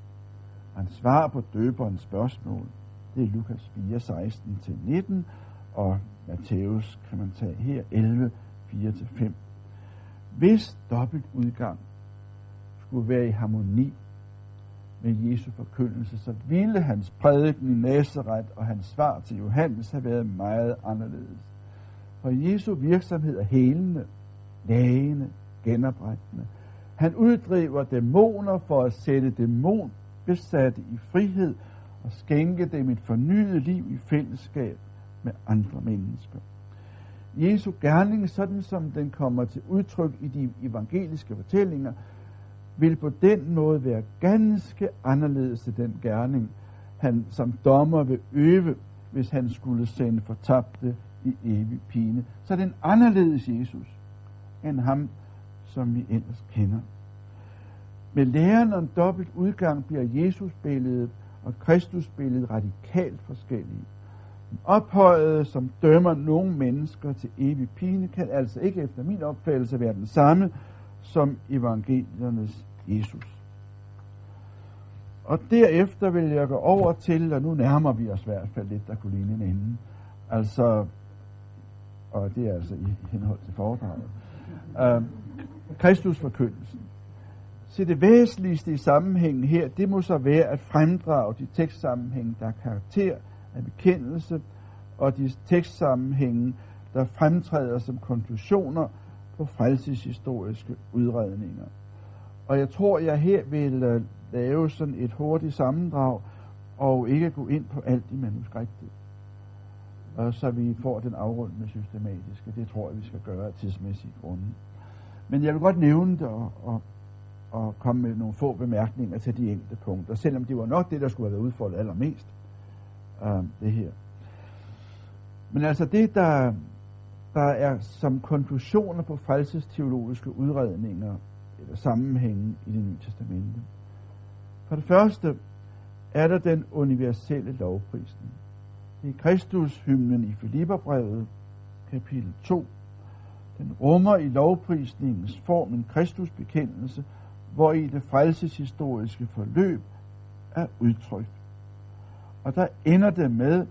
Han svarer på døberens spørgsmål. Det er Lukas 4, 16-19. og Matthæus kan man tage her 11, 4-5. Hvis dobbelt udgang skulle være i harmoni med Jesu forkyndelse, så ville hans prædiken i Nazareth og hans svar til Johannes have været meget anderledes. For Jesu virksomhed er helende, lægende, genoprettende. Han uddriver dæmoner for at sætte dæmonbesatte i frihed og skænke dem et fornyet liv i fællesskab med andre mennesker. Jesu gerning, sådan som den kommer til udtryk i de evangeliske fortællinger, vil på den måde være ganske anderledes til den gerning, han som dommer vil øve, hvis han skulle sende fortabte i evig pine. Så den anderledes Jesus end ham, som vi ellers kender. Med læren om dobbelt udgang bliver Jesus-billedet og Kristusbilledet radikalt forskellige. Den ophøjede, som dømmer nogle mennesker til evig pine, kan altså ikke efter min opfattelse være den samme som evangeliernes Jesus. Og derefter vil jeg gå over til, og nu nærmer vi os i hvert fald lidt, der kunne ligne en ende. Altså, og det er altså i henhold til foredraget. Uh, Kristus forkyndelsen. Så det væsentligste i sammenhængen her, det må så være at fremdrage de tekstsammenhænge, der er karakter af bekendelse, og de tekstsammenhænge, der fremtræder som konklusioner på frelseshistoriske udredninger. Og jeg tror, jeg her vil øh, lave sådan et hurtigt sammendrag, og ikke gå ind på alt i manuskriptet. Og så vi får den afrundende systematiske. Det tror jeg, vi skal gøre af tidsmæssige grunde. Men jeg vil godt nævne det og, og, og komme med nogle få bemærkninger til de enkelte punkter, selvom det var nok det, der skulle have været udfoldet allermest, øh, det her. Men altså det, der, der er som konklusioner på frelsesteologiske udredninger, eller sammenhænge i det nye testamente. For det første er der den universelle lovprisning. Det er Kristus-hymnen i Filipperbrevet, kapitel 2. Den rummer i lovprisningens form en Kristusbekendelse, hvor i det frelseshistoriske forløb er udtrykt. Og der ender det med,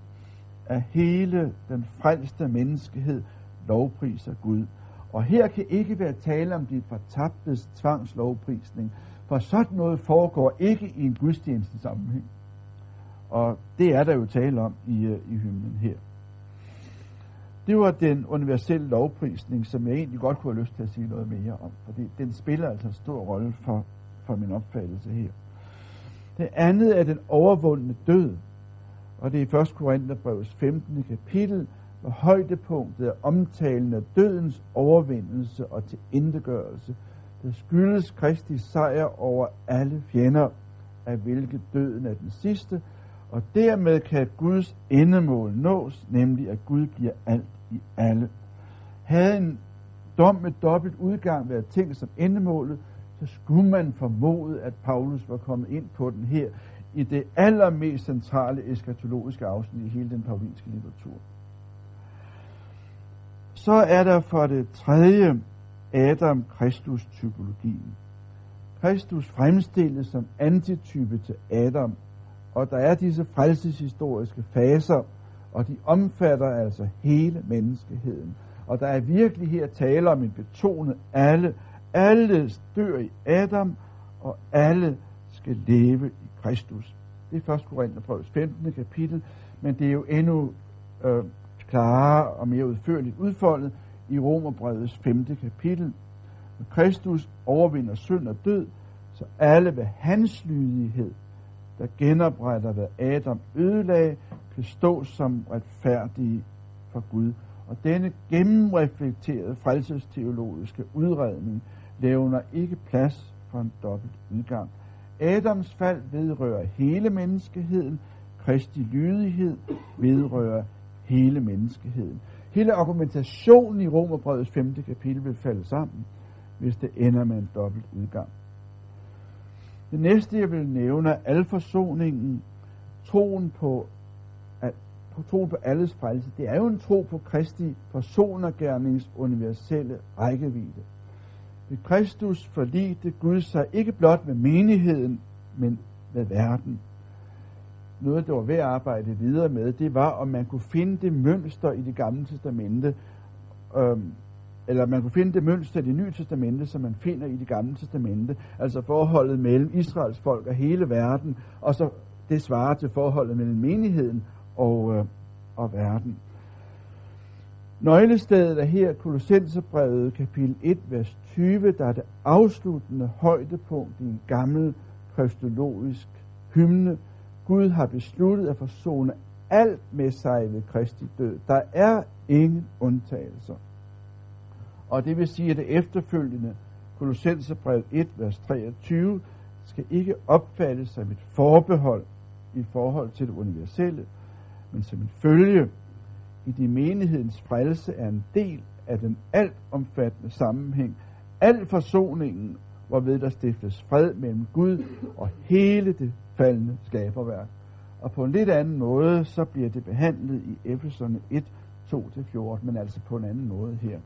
at hele den frelste menneskehed lovpriser Gud. Og her kan ikke være tale om de fortabtes tvangslovprisning, for sådan noget foregår ikke i en gudstjeneste sammenhæng. Og det er der jo tale om i, øh, i hymnen her. Det var den universelle lovprisning, som jeg egentlig godt kunne have lyst til at sige noget mere om, fordi den spiller altså en stor rolle for, for min opfattelse her. Det andet er den overvundne død, og det er i 1. Korintherbrevets 15. kapitel, hvor højdepunktet er omtalen af dødens overvindelse og tilindegørelse, der skyldes Kristi sejr over alle fjender, af hvilket døden er den sidste, og dermed kan Guds endemål nås, nemlig at Gud giver alt i alle. Havde en dom med dobbelt udgang været ting som endemålet, så skulle man formode, at Paulus var kommet ind på den her i det allermest centrale eskatologiske afsnit i hele den paulinske litteratur. Så er der for det tredje Adam Kristus typologien. Kristus fremstilles som antitype til Adam, og der er disse frelseshistoriske faser, og de omfatter altså hele menneskeheden. Og der er virkelig her tale om en betonet alle. Alle dør i Adam, og alle skal leve i Kristus. Det er 1. Korintherbrevets 15. kapitel, men det er jo endnu øh, klarere og mere udførligt udfoldet i Romerbrevets 5. kapitel. Når Kristus overvinder synd og død, så alle ved hans lydighed, der genopretter, hvad Adam ødelagde, kan stå som retfærdige for Gud. Og denne gennemreflekterede frelsesteologiske udredning levner ikke plads for en dobbelt udgang. Adams fald vedrører hele menneskeheden, Kristi lydighed vedrører hele menneskeheden. Hele argumentationen i Romerbrevets 5. kapitel vil falde sammen, hvis det ender med en dobbelt udgang. Det næste, jeg vil nævne, er alforsoningen, troen på, at, på troen på alles frelse. Det er jo en tro på Kristi forsonergærnings universelle rækkevidde. Ved Kristus forligte Gud sig ikke blot med menigheden, men med verden. noget, der var ved at arbejde videre med, det var, om man kunne finde det mønster i det gamle testamente, øhm, eller man kunne finde det mønster i det nye testamente, som man finder i det gamle testamente, altså forholdet mellem Israels folk og hele verden, og så det svarer til forholdet mellem menigheden og, øh, og verden. Nøglestedet er her Kolossenserbrevet kapitel 1, vers 20, der er det afsluttende højdepunkt i en gammel kristologisk hymne. Gud har besluttet at forsone alt med sig ved Kristi død. Der er ingen undtagelser. Og det vil sige, at det efterfølgende Kolossenserbrev 1, vers 23, skal ikke opfattes som et forbehold i forhold til det universelle, men som en følge i de menighedens frelse er en del af den altomfattende sammenhæng, al forsoningen, hvorved der stiftes fred mellem Gud og hele det faldende skaberværk. Og på en lidt anden måde, så bliver det behandlet i Efeserne 1, 2-14, men altså på en anden måde her.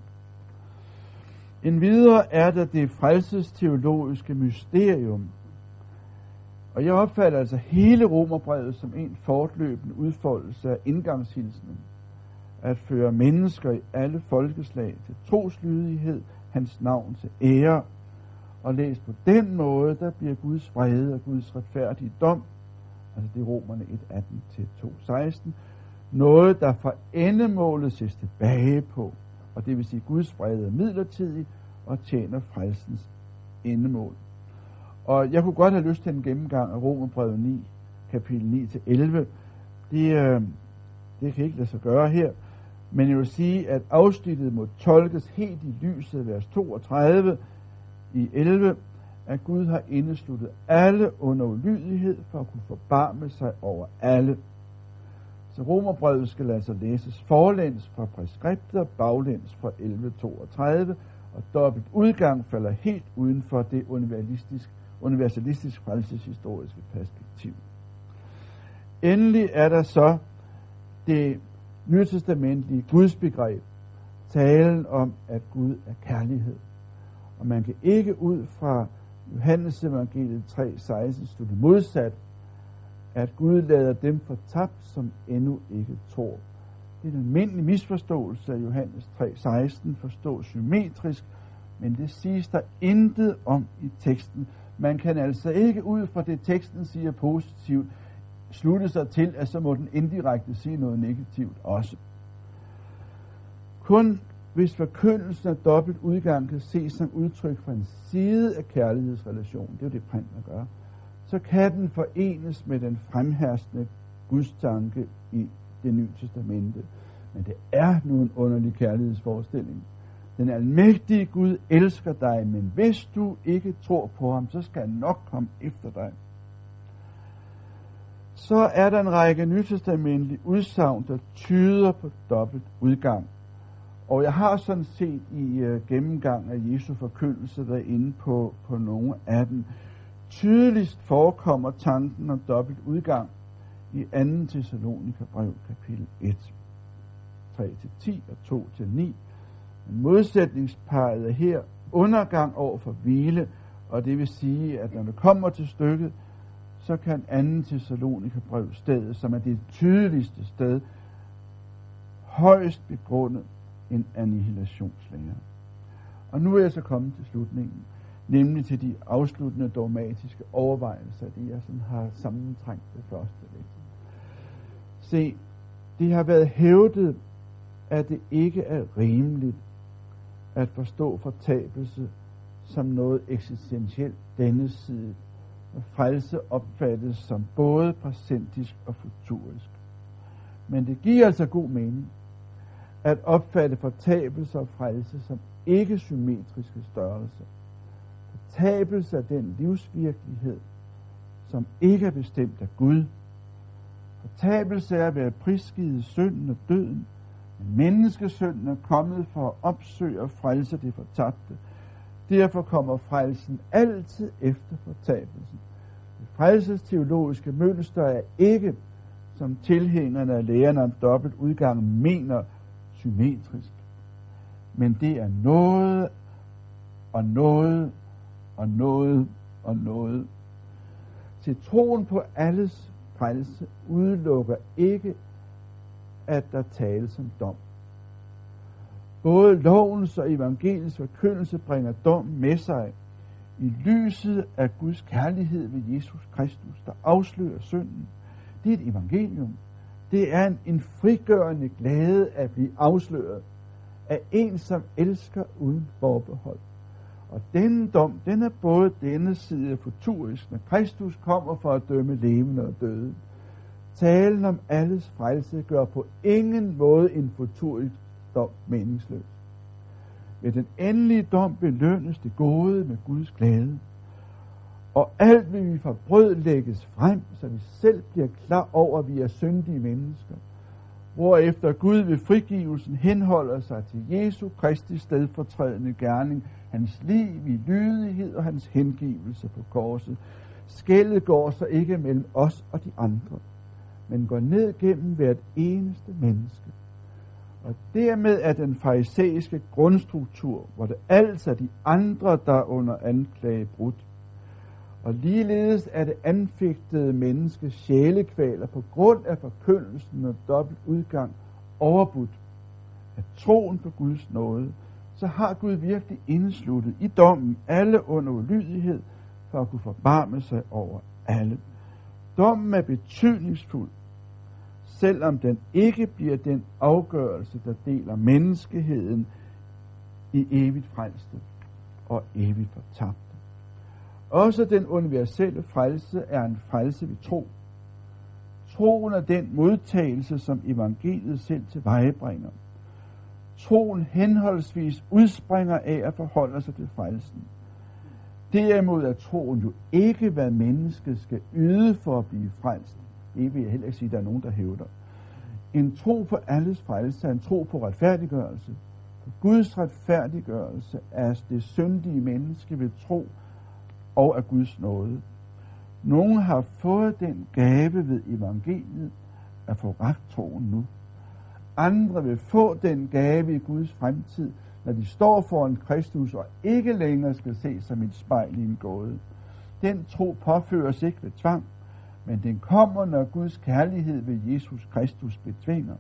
En videre er der det frelsesteologiske mysterium. Og jeg opfatter altså hele romerbrevet som en fortløbende udfoldelse af indgangshilsenen at føre mennesker i alle folkeslag til troslydighed, hans navn til ære. Og læst på den måde, der bliver Guds vrede og Guds retfærdige dom, altså det er romerne 1, 18-2, noget, der fra endemålet ses tilbage på, og det vil sige, Guds vrede er midlertidig og tjener frelsens endemål. Og jeg kunne godt have lyst til en gennemgang af Romerbrevet 9, kapitel 9-11. Det, øh, det kan ikke lade sig gøre her, men jeg vil sige, at afsnittet må tolkes helt i lyset vers 32 i 11, at Gud har indesluttet alle under ulydighed for at kunne forbarme sig over alle. Så romerbrevet skal altså læses forlæns fra præskriptet og baglæns fra 11.32, og dobbelt udgang falder helt uden for det universalistisk, universalistisk frelseshistoriske perspektiv. Endelig er der så det nytestamentlige gudsbegreb, talen om, at Gud er kærlighed. Og man kan ikke ud fra Johannes evangeliet 3:16 slutte modsat, at Gud lader dem fortabt, som endnu ikke tror. Det er en almindelig misforståelse af Johannes 3:16, forstås symmetrisk, men det siges der intet om i teksten. Man kan altså ikke ud fra det, teksten siger positivt, slutte sig til, at så må den indirekte sige noget negativt også. Kun hvis forkyndelsen af dobbelt udgang kan ses som udtryk for en side af kærlighedsrelation, det er jo det printen gør, så kan den forenes med den fremherskende gudstanke i det nye testamente. Men det er nu en underlig kærlighedsforestilling. Den almægtige Gud elsker dig, men hvis du ikke tror på ham, så skal han nok komme efter dig så er der en række nytestamentlige udsagn, der tyder på dobbelt udgang. Og jeg har sådan set i uh, gennemgang af Jesu forkyndelse været inde på, på nogle af dem. Tydeligst forekommer tanken om dobbelt udgang i 2. Thessalonika brev kapitel 1, 3-10 og 2-9. Men modsætningsparet er her undergang over for hvile, og det vil sige, at når det kommer til stykket, så kan 2. Thessalonika brev stedet, som er det tydeligste sted, højst begrundet en annihilationslære. Og nu er jeg så kommet til slutningen, nemlig til de afsluttende dogmatiske overvejelser, det jeg sådan har sammentrængt det første lidt. Se, det har været hævdet, at det ikke er rimeligt at forstå fortabelse som noget eksistentielt denne side at frelse opfattes som både præsentisk og futurisk. Men det giver altså god mening at opfatte fortabelse og frelse som ikke symmetriske størrelser. Fortabelse af den livsvirkelighed, som ikke er bestemt af Gud. Fortabelse er at være prisgivet synden og døden, men menneskesynden er kommet for at opsøge og frelse det fortabte. Derfor kommer frelsen altid efter fortabelsen. Det frelsesteologiske mønster er ikke, som tilhængerne af lægerne om dobbelt udgang mener, symmetrisk. Men det er noget og noget og noget og noget. Til troen på alles frelse udelukker ikke, at der tales om dom. Både lovens og evangeliets forkyndelse bringer dom med sig i lyset af Guds kærlighed ved Jesus Kristus, der afslører synden. Det er et evangelium. Det er en, en frigørende glæde at blive afsløret af en, som elsker uden forbehold. Og denne dom, den er både denne side futurisk, når Kristus kommer for at dømme levende og døde. Talen om alles frelse gør på ingen måde en futurisk dom meningsløs. Ved den endelige dom belønnes det gode med Guds glæde. Og alt vil vi forbrød lægges frem, så vi selv bliver klar over, at vi er syndige mennesker. Hvorefter Gud ved frigivelsen henholder sig til Jesu Kristi stedfortrædende gerning, hans liv i lydighed og hans hengivelse på korset. Skældet går så ikke mellem os og de andre, men går ned gennem hvert eneste menneske. Og dermed er den farisæiske grundstruktur, hvor det altså er de andre, der er under anklage brudt. Og ligeledes er det anfægtede menneskes sjælekvaler på grund af forkyndelsen og dobbelt udgang overbudt af troen på Guds nåde, så har Gud virkelig indsluttet i dommen alle under ulydighed for at kunne forbarme sig over alle. Dommen er betydningsfuld, selvom den ikke bliver den afgørelse, der deler menneskeheden i evigt frelste og evigt fortabt. Også den universelle frelse er en frelse ved tro. Troen er den modtagelse, som evangeliet selv tilvejebringer. Troen henholdsvis udspringer af at forholde sig til frelsen. Derimod er troen jo ikke, hvad mennesket skal yde for at blive frelst. Det vil jeg heller ikke sige, at der er nogen, der hævder. En tro på alles frelse er en tro på retfærdiggørelse. Guds retfærdiggørelse er det syndige menneske ved tro og af Guds nåde. Nogle har fået den gave ved evangeliet at få ret troen nu. Andre vil få den gave i Guds fremtid, når de står foran Kristus og ikke længere skal se som et spejl i en gåde. Den tro påføres ikke ved tvang, men den kommer, når Guds kærlighed ved Jesus Kristus betvinger.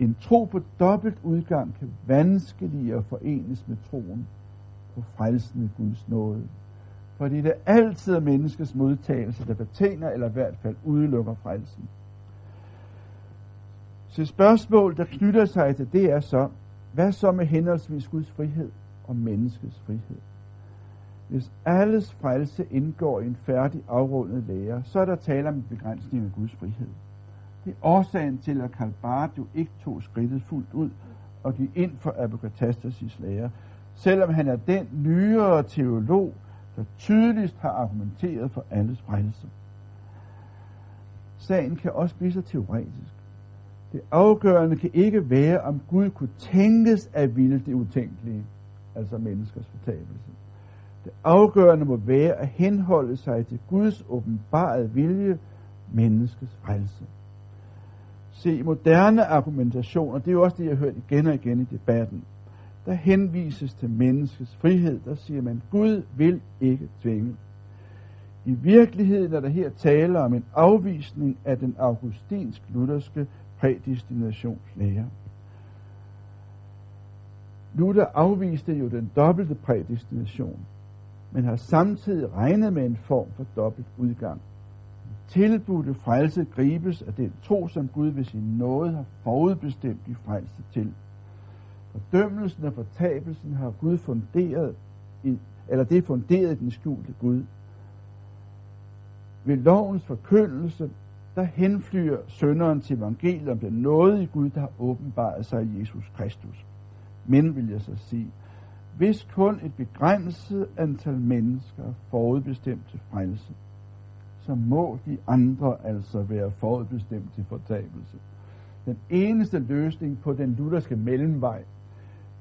En tro på dobbelt udgang kan vanskeligere forenes med troen på frelsende Guds nåde. Fordi det altid er menneskets modtagelse, der betinger eller i hvert fald udelukker frelsen. Så spørgsmål, der knytter sig til det er så, hvad så med henholdsvis Guds frihed og menneskets frihed? Hvis alles frelse indgår i en færdig afrundet lære, så er der tale om en begrænsning af Guds frihed. Det er årsagen til, at Karl Barth jo ikke tog skridtet fuldt ud og gik ind for Abokatastasis lære, selvom han er den nyere teolog, der tydeligst har argumenteret for alles frelse. Sagen kan også blive så teoretisk. Det afgørende kan ikke være, om Gud kunne tænkes at ville det utænkelige, altså menneskers fortabelse. Det afgørende må være at henholde sig til Guds åbenbarede vilje, menneskets frelse. Se, moderne argumentationer, det er jo også det, jeg har hørt igen og igen i debatten, der henvises til menneskets frihed, der siger man, Gud vil ikke tvinge. I virkeligheden er der her tale om en afvisning af den augustinsk-lutherske prædestinationslære. Luther afviste jo den dobbelte prædestination, men har samtidig regnet med en form for dobbelt udgang. Tilbudte frelse gribes af den tro, som Gud ved sin nåde har forudbestemt de frelse til. Fordømmelsen og fortabelsen har Gud funderet i, eller det er funderet i den skjulte Gud. Ved lovens forkyndelse, der henflyr sønderen til evangeliet om den nåde i Gud, der har åbenbaret sig i Jesus Kristus. Men, vil jeg så sige, hvis kun et begrænset antal mennesker er forudbestemt til frelse, så må de andre altså være forudbestemt til fortabelse. Den eneste løsning på den lutherske mellemvej,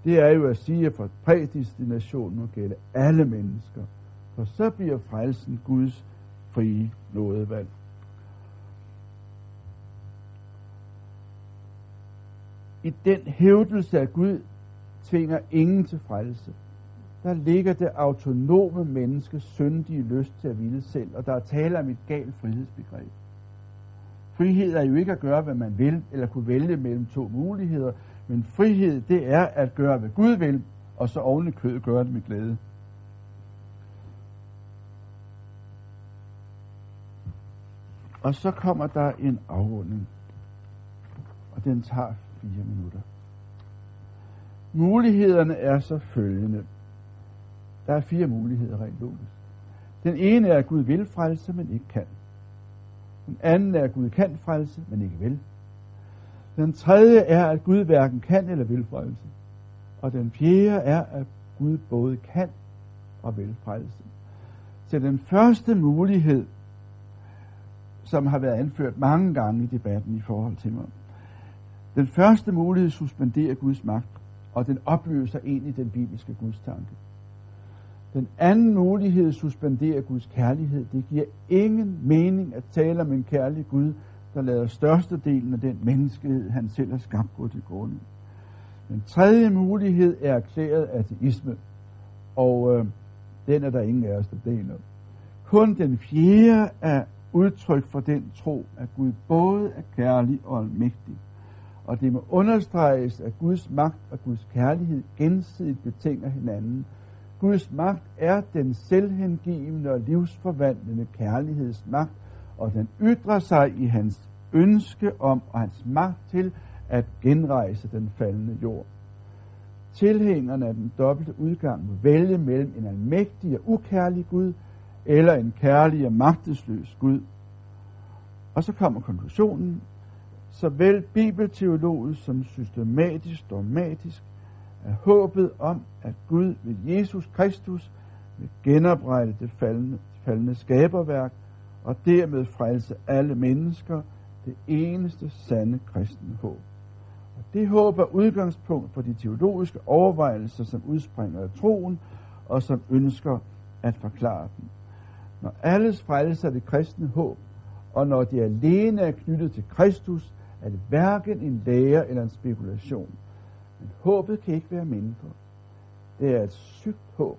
det er jo at sige, at for prædestination må gælde alle mennesker, for så bliver frelsen Guds frie nådevalg. I den hævdelse af Gud tvinger ingen til frelse. Der ligger det autonome menneskes syndige lyst til at ville selv, og der er tale om et galt frihedsbegreb. Frihed er jo ikke at gøre, hvad man vil, eller kunne vælge mellem to muligheder, men frihed, det er at gøre, hvad Gud vil, og så oven i kødet gøre det med glæde. Og så kommer der en afrunding, og den tager fire minutter. Mulighederne er så følgende. Der er fire muligheder rent logisk. Den ene er, at Gud vil frelse, men ikke kan. Den anden er, at Gud kan frelse, men ikke vil. Den tredje er, at Gud hverken kan eller vil frelse. Og den fjerde er, at Gud både kan og vil frelse. Så den første mulighed, som har været anført mange gange i debatten i forhold til mig, den første mulighed suspenderer Guds magt, og den opløser egentlig den bibelske Guds tanke. Den anden mulighed suspenderer Guds kærlighed. Det giver ingen mening at tale om en kærlig Gud, der lader størstedelen af den menneskehed, han selv har skabt, gå til grunde. Den tredje mulighed er erklæret ateisme, og øh, den er der ingen af os, der deler. Kun den fjerde er udtryk for den tro, at Gud både er kærlig og almægtig. Og det må understreges, at Guds magt og Guds kærlighed gensidigt betinger hinanden. Guds magt er den selvhengivende og livsforvandlende kærlighedsmagt, og den ytrer sig i hans ønske om og hans magt til at genrejse den faldende jord. Tilhængerne af den dobbelte udgang må vælge mellem en almægtig og ukærlig Gud, eller en kærlig og magtesløs Gud. Og så kommer konklusionen. Såvel bibelteologisk som systematisk dogmatisk er håbet om, at Gud ved Jesus Kristus vil genoprette det faldende, faldende skaberværk og dermed frelse alle mennesker det eneste sande kristne håb. Og det håb er udgangspunkt for de teologiske overvejelser, som udspringer af troen og som ønsker at forklare den. Når alles frelse er det kristne håb, og når det alene er knyttet til Kristus, er det hverken en lære eller en spekulation. Men håbet kan ikke være mindre. Det er et sygt håb,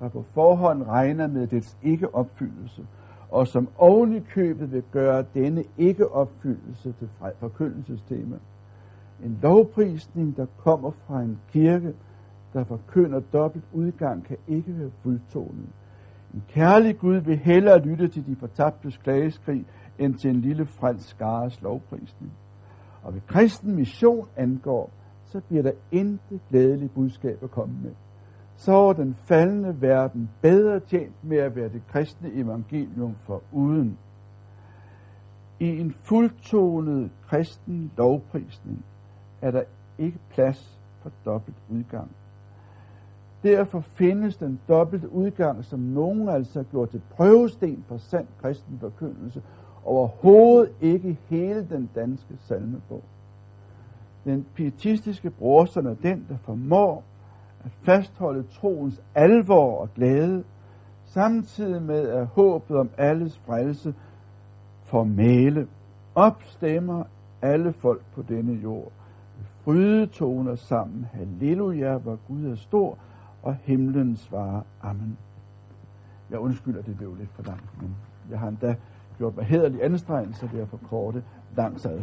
der på forhånd regner med dets ikke opfyldelse, og som oven købet vil gøre denne ikke opfyldelse til forkyndelsestema. En lovprisning, der kommer fra en kirke, der forkynder dobbelt udgang, kan ikke være fuldtonet. En kærlig Gud vil hellere lytte til de fortabte klageskrig, end til en lille fransk skares lovprisning. Og hvad kristen mission angår, så bliver der intet glædeligt budskab at komme med. Så var den faldende verden bedre tjent med at være det kristne evangelium for uden. I en fuldtonet kristen lovprisning er der ikke plads for dobbelt udgang. Derfor findes den dobbelte udgang, som nogen altså gjorde til prøvesten for sand kristen forkyndelse, overhovedet ikke hele den danske salmebog. Den pietistiske brorson er den, der formår at fastholde troens alvor og glæde, samtidig med at håbet om alles frelse formale opstemmer alle folk på denne jord. Frydetoner sammen, halleluja, hvor Gud er stor, og himlen svarer amen. Jeg undskylder, det blev lidt for langt, men jeg har endda gjort mig hederlig anstrengelse ved at forkorte langt ad.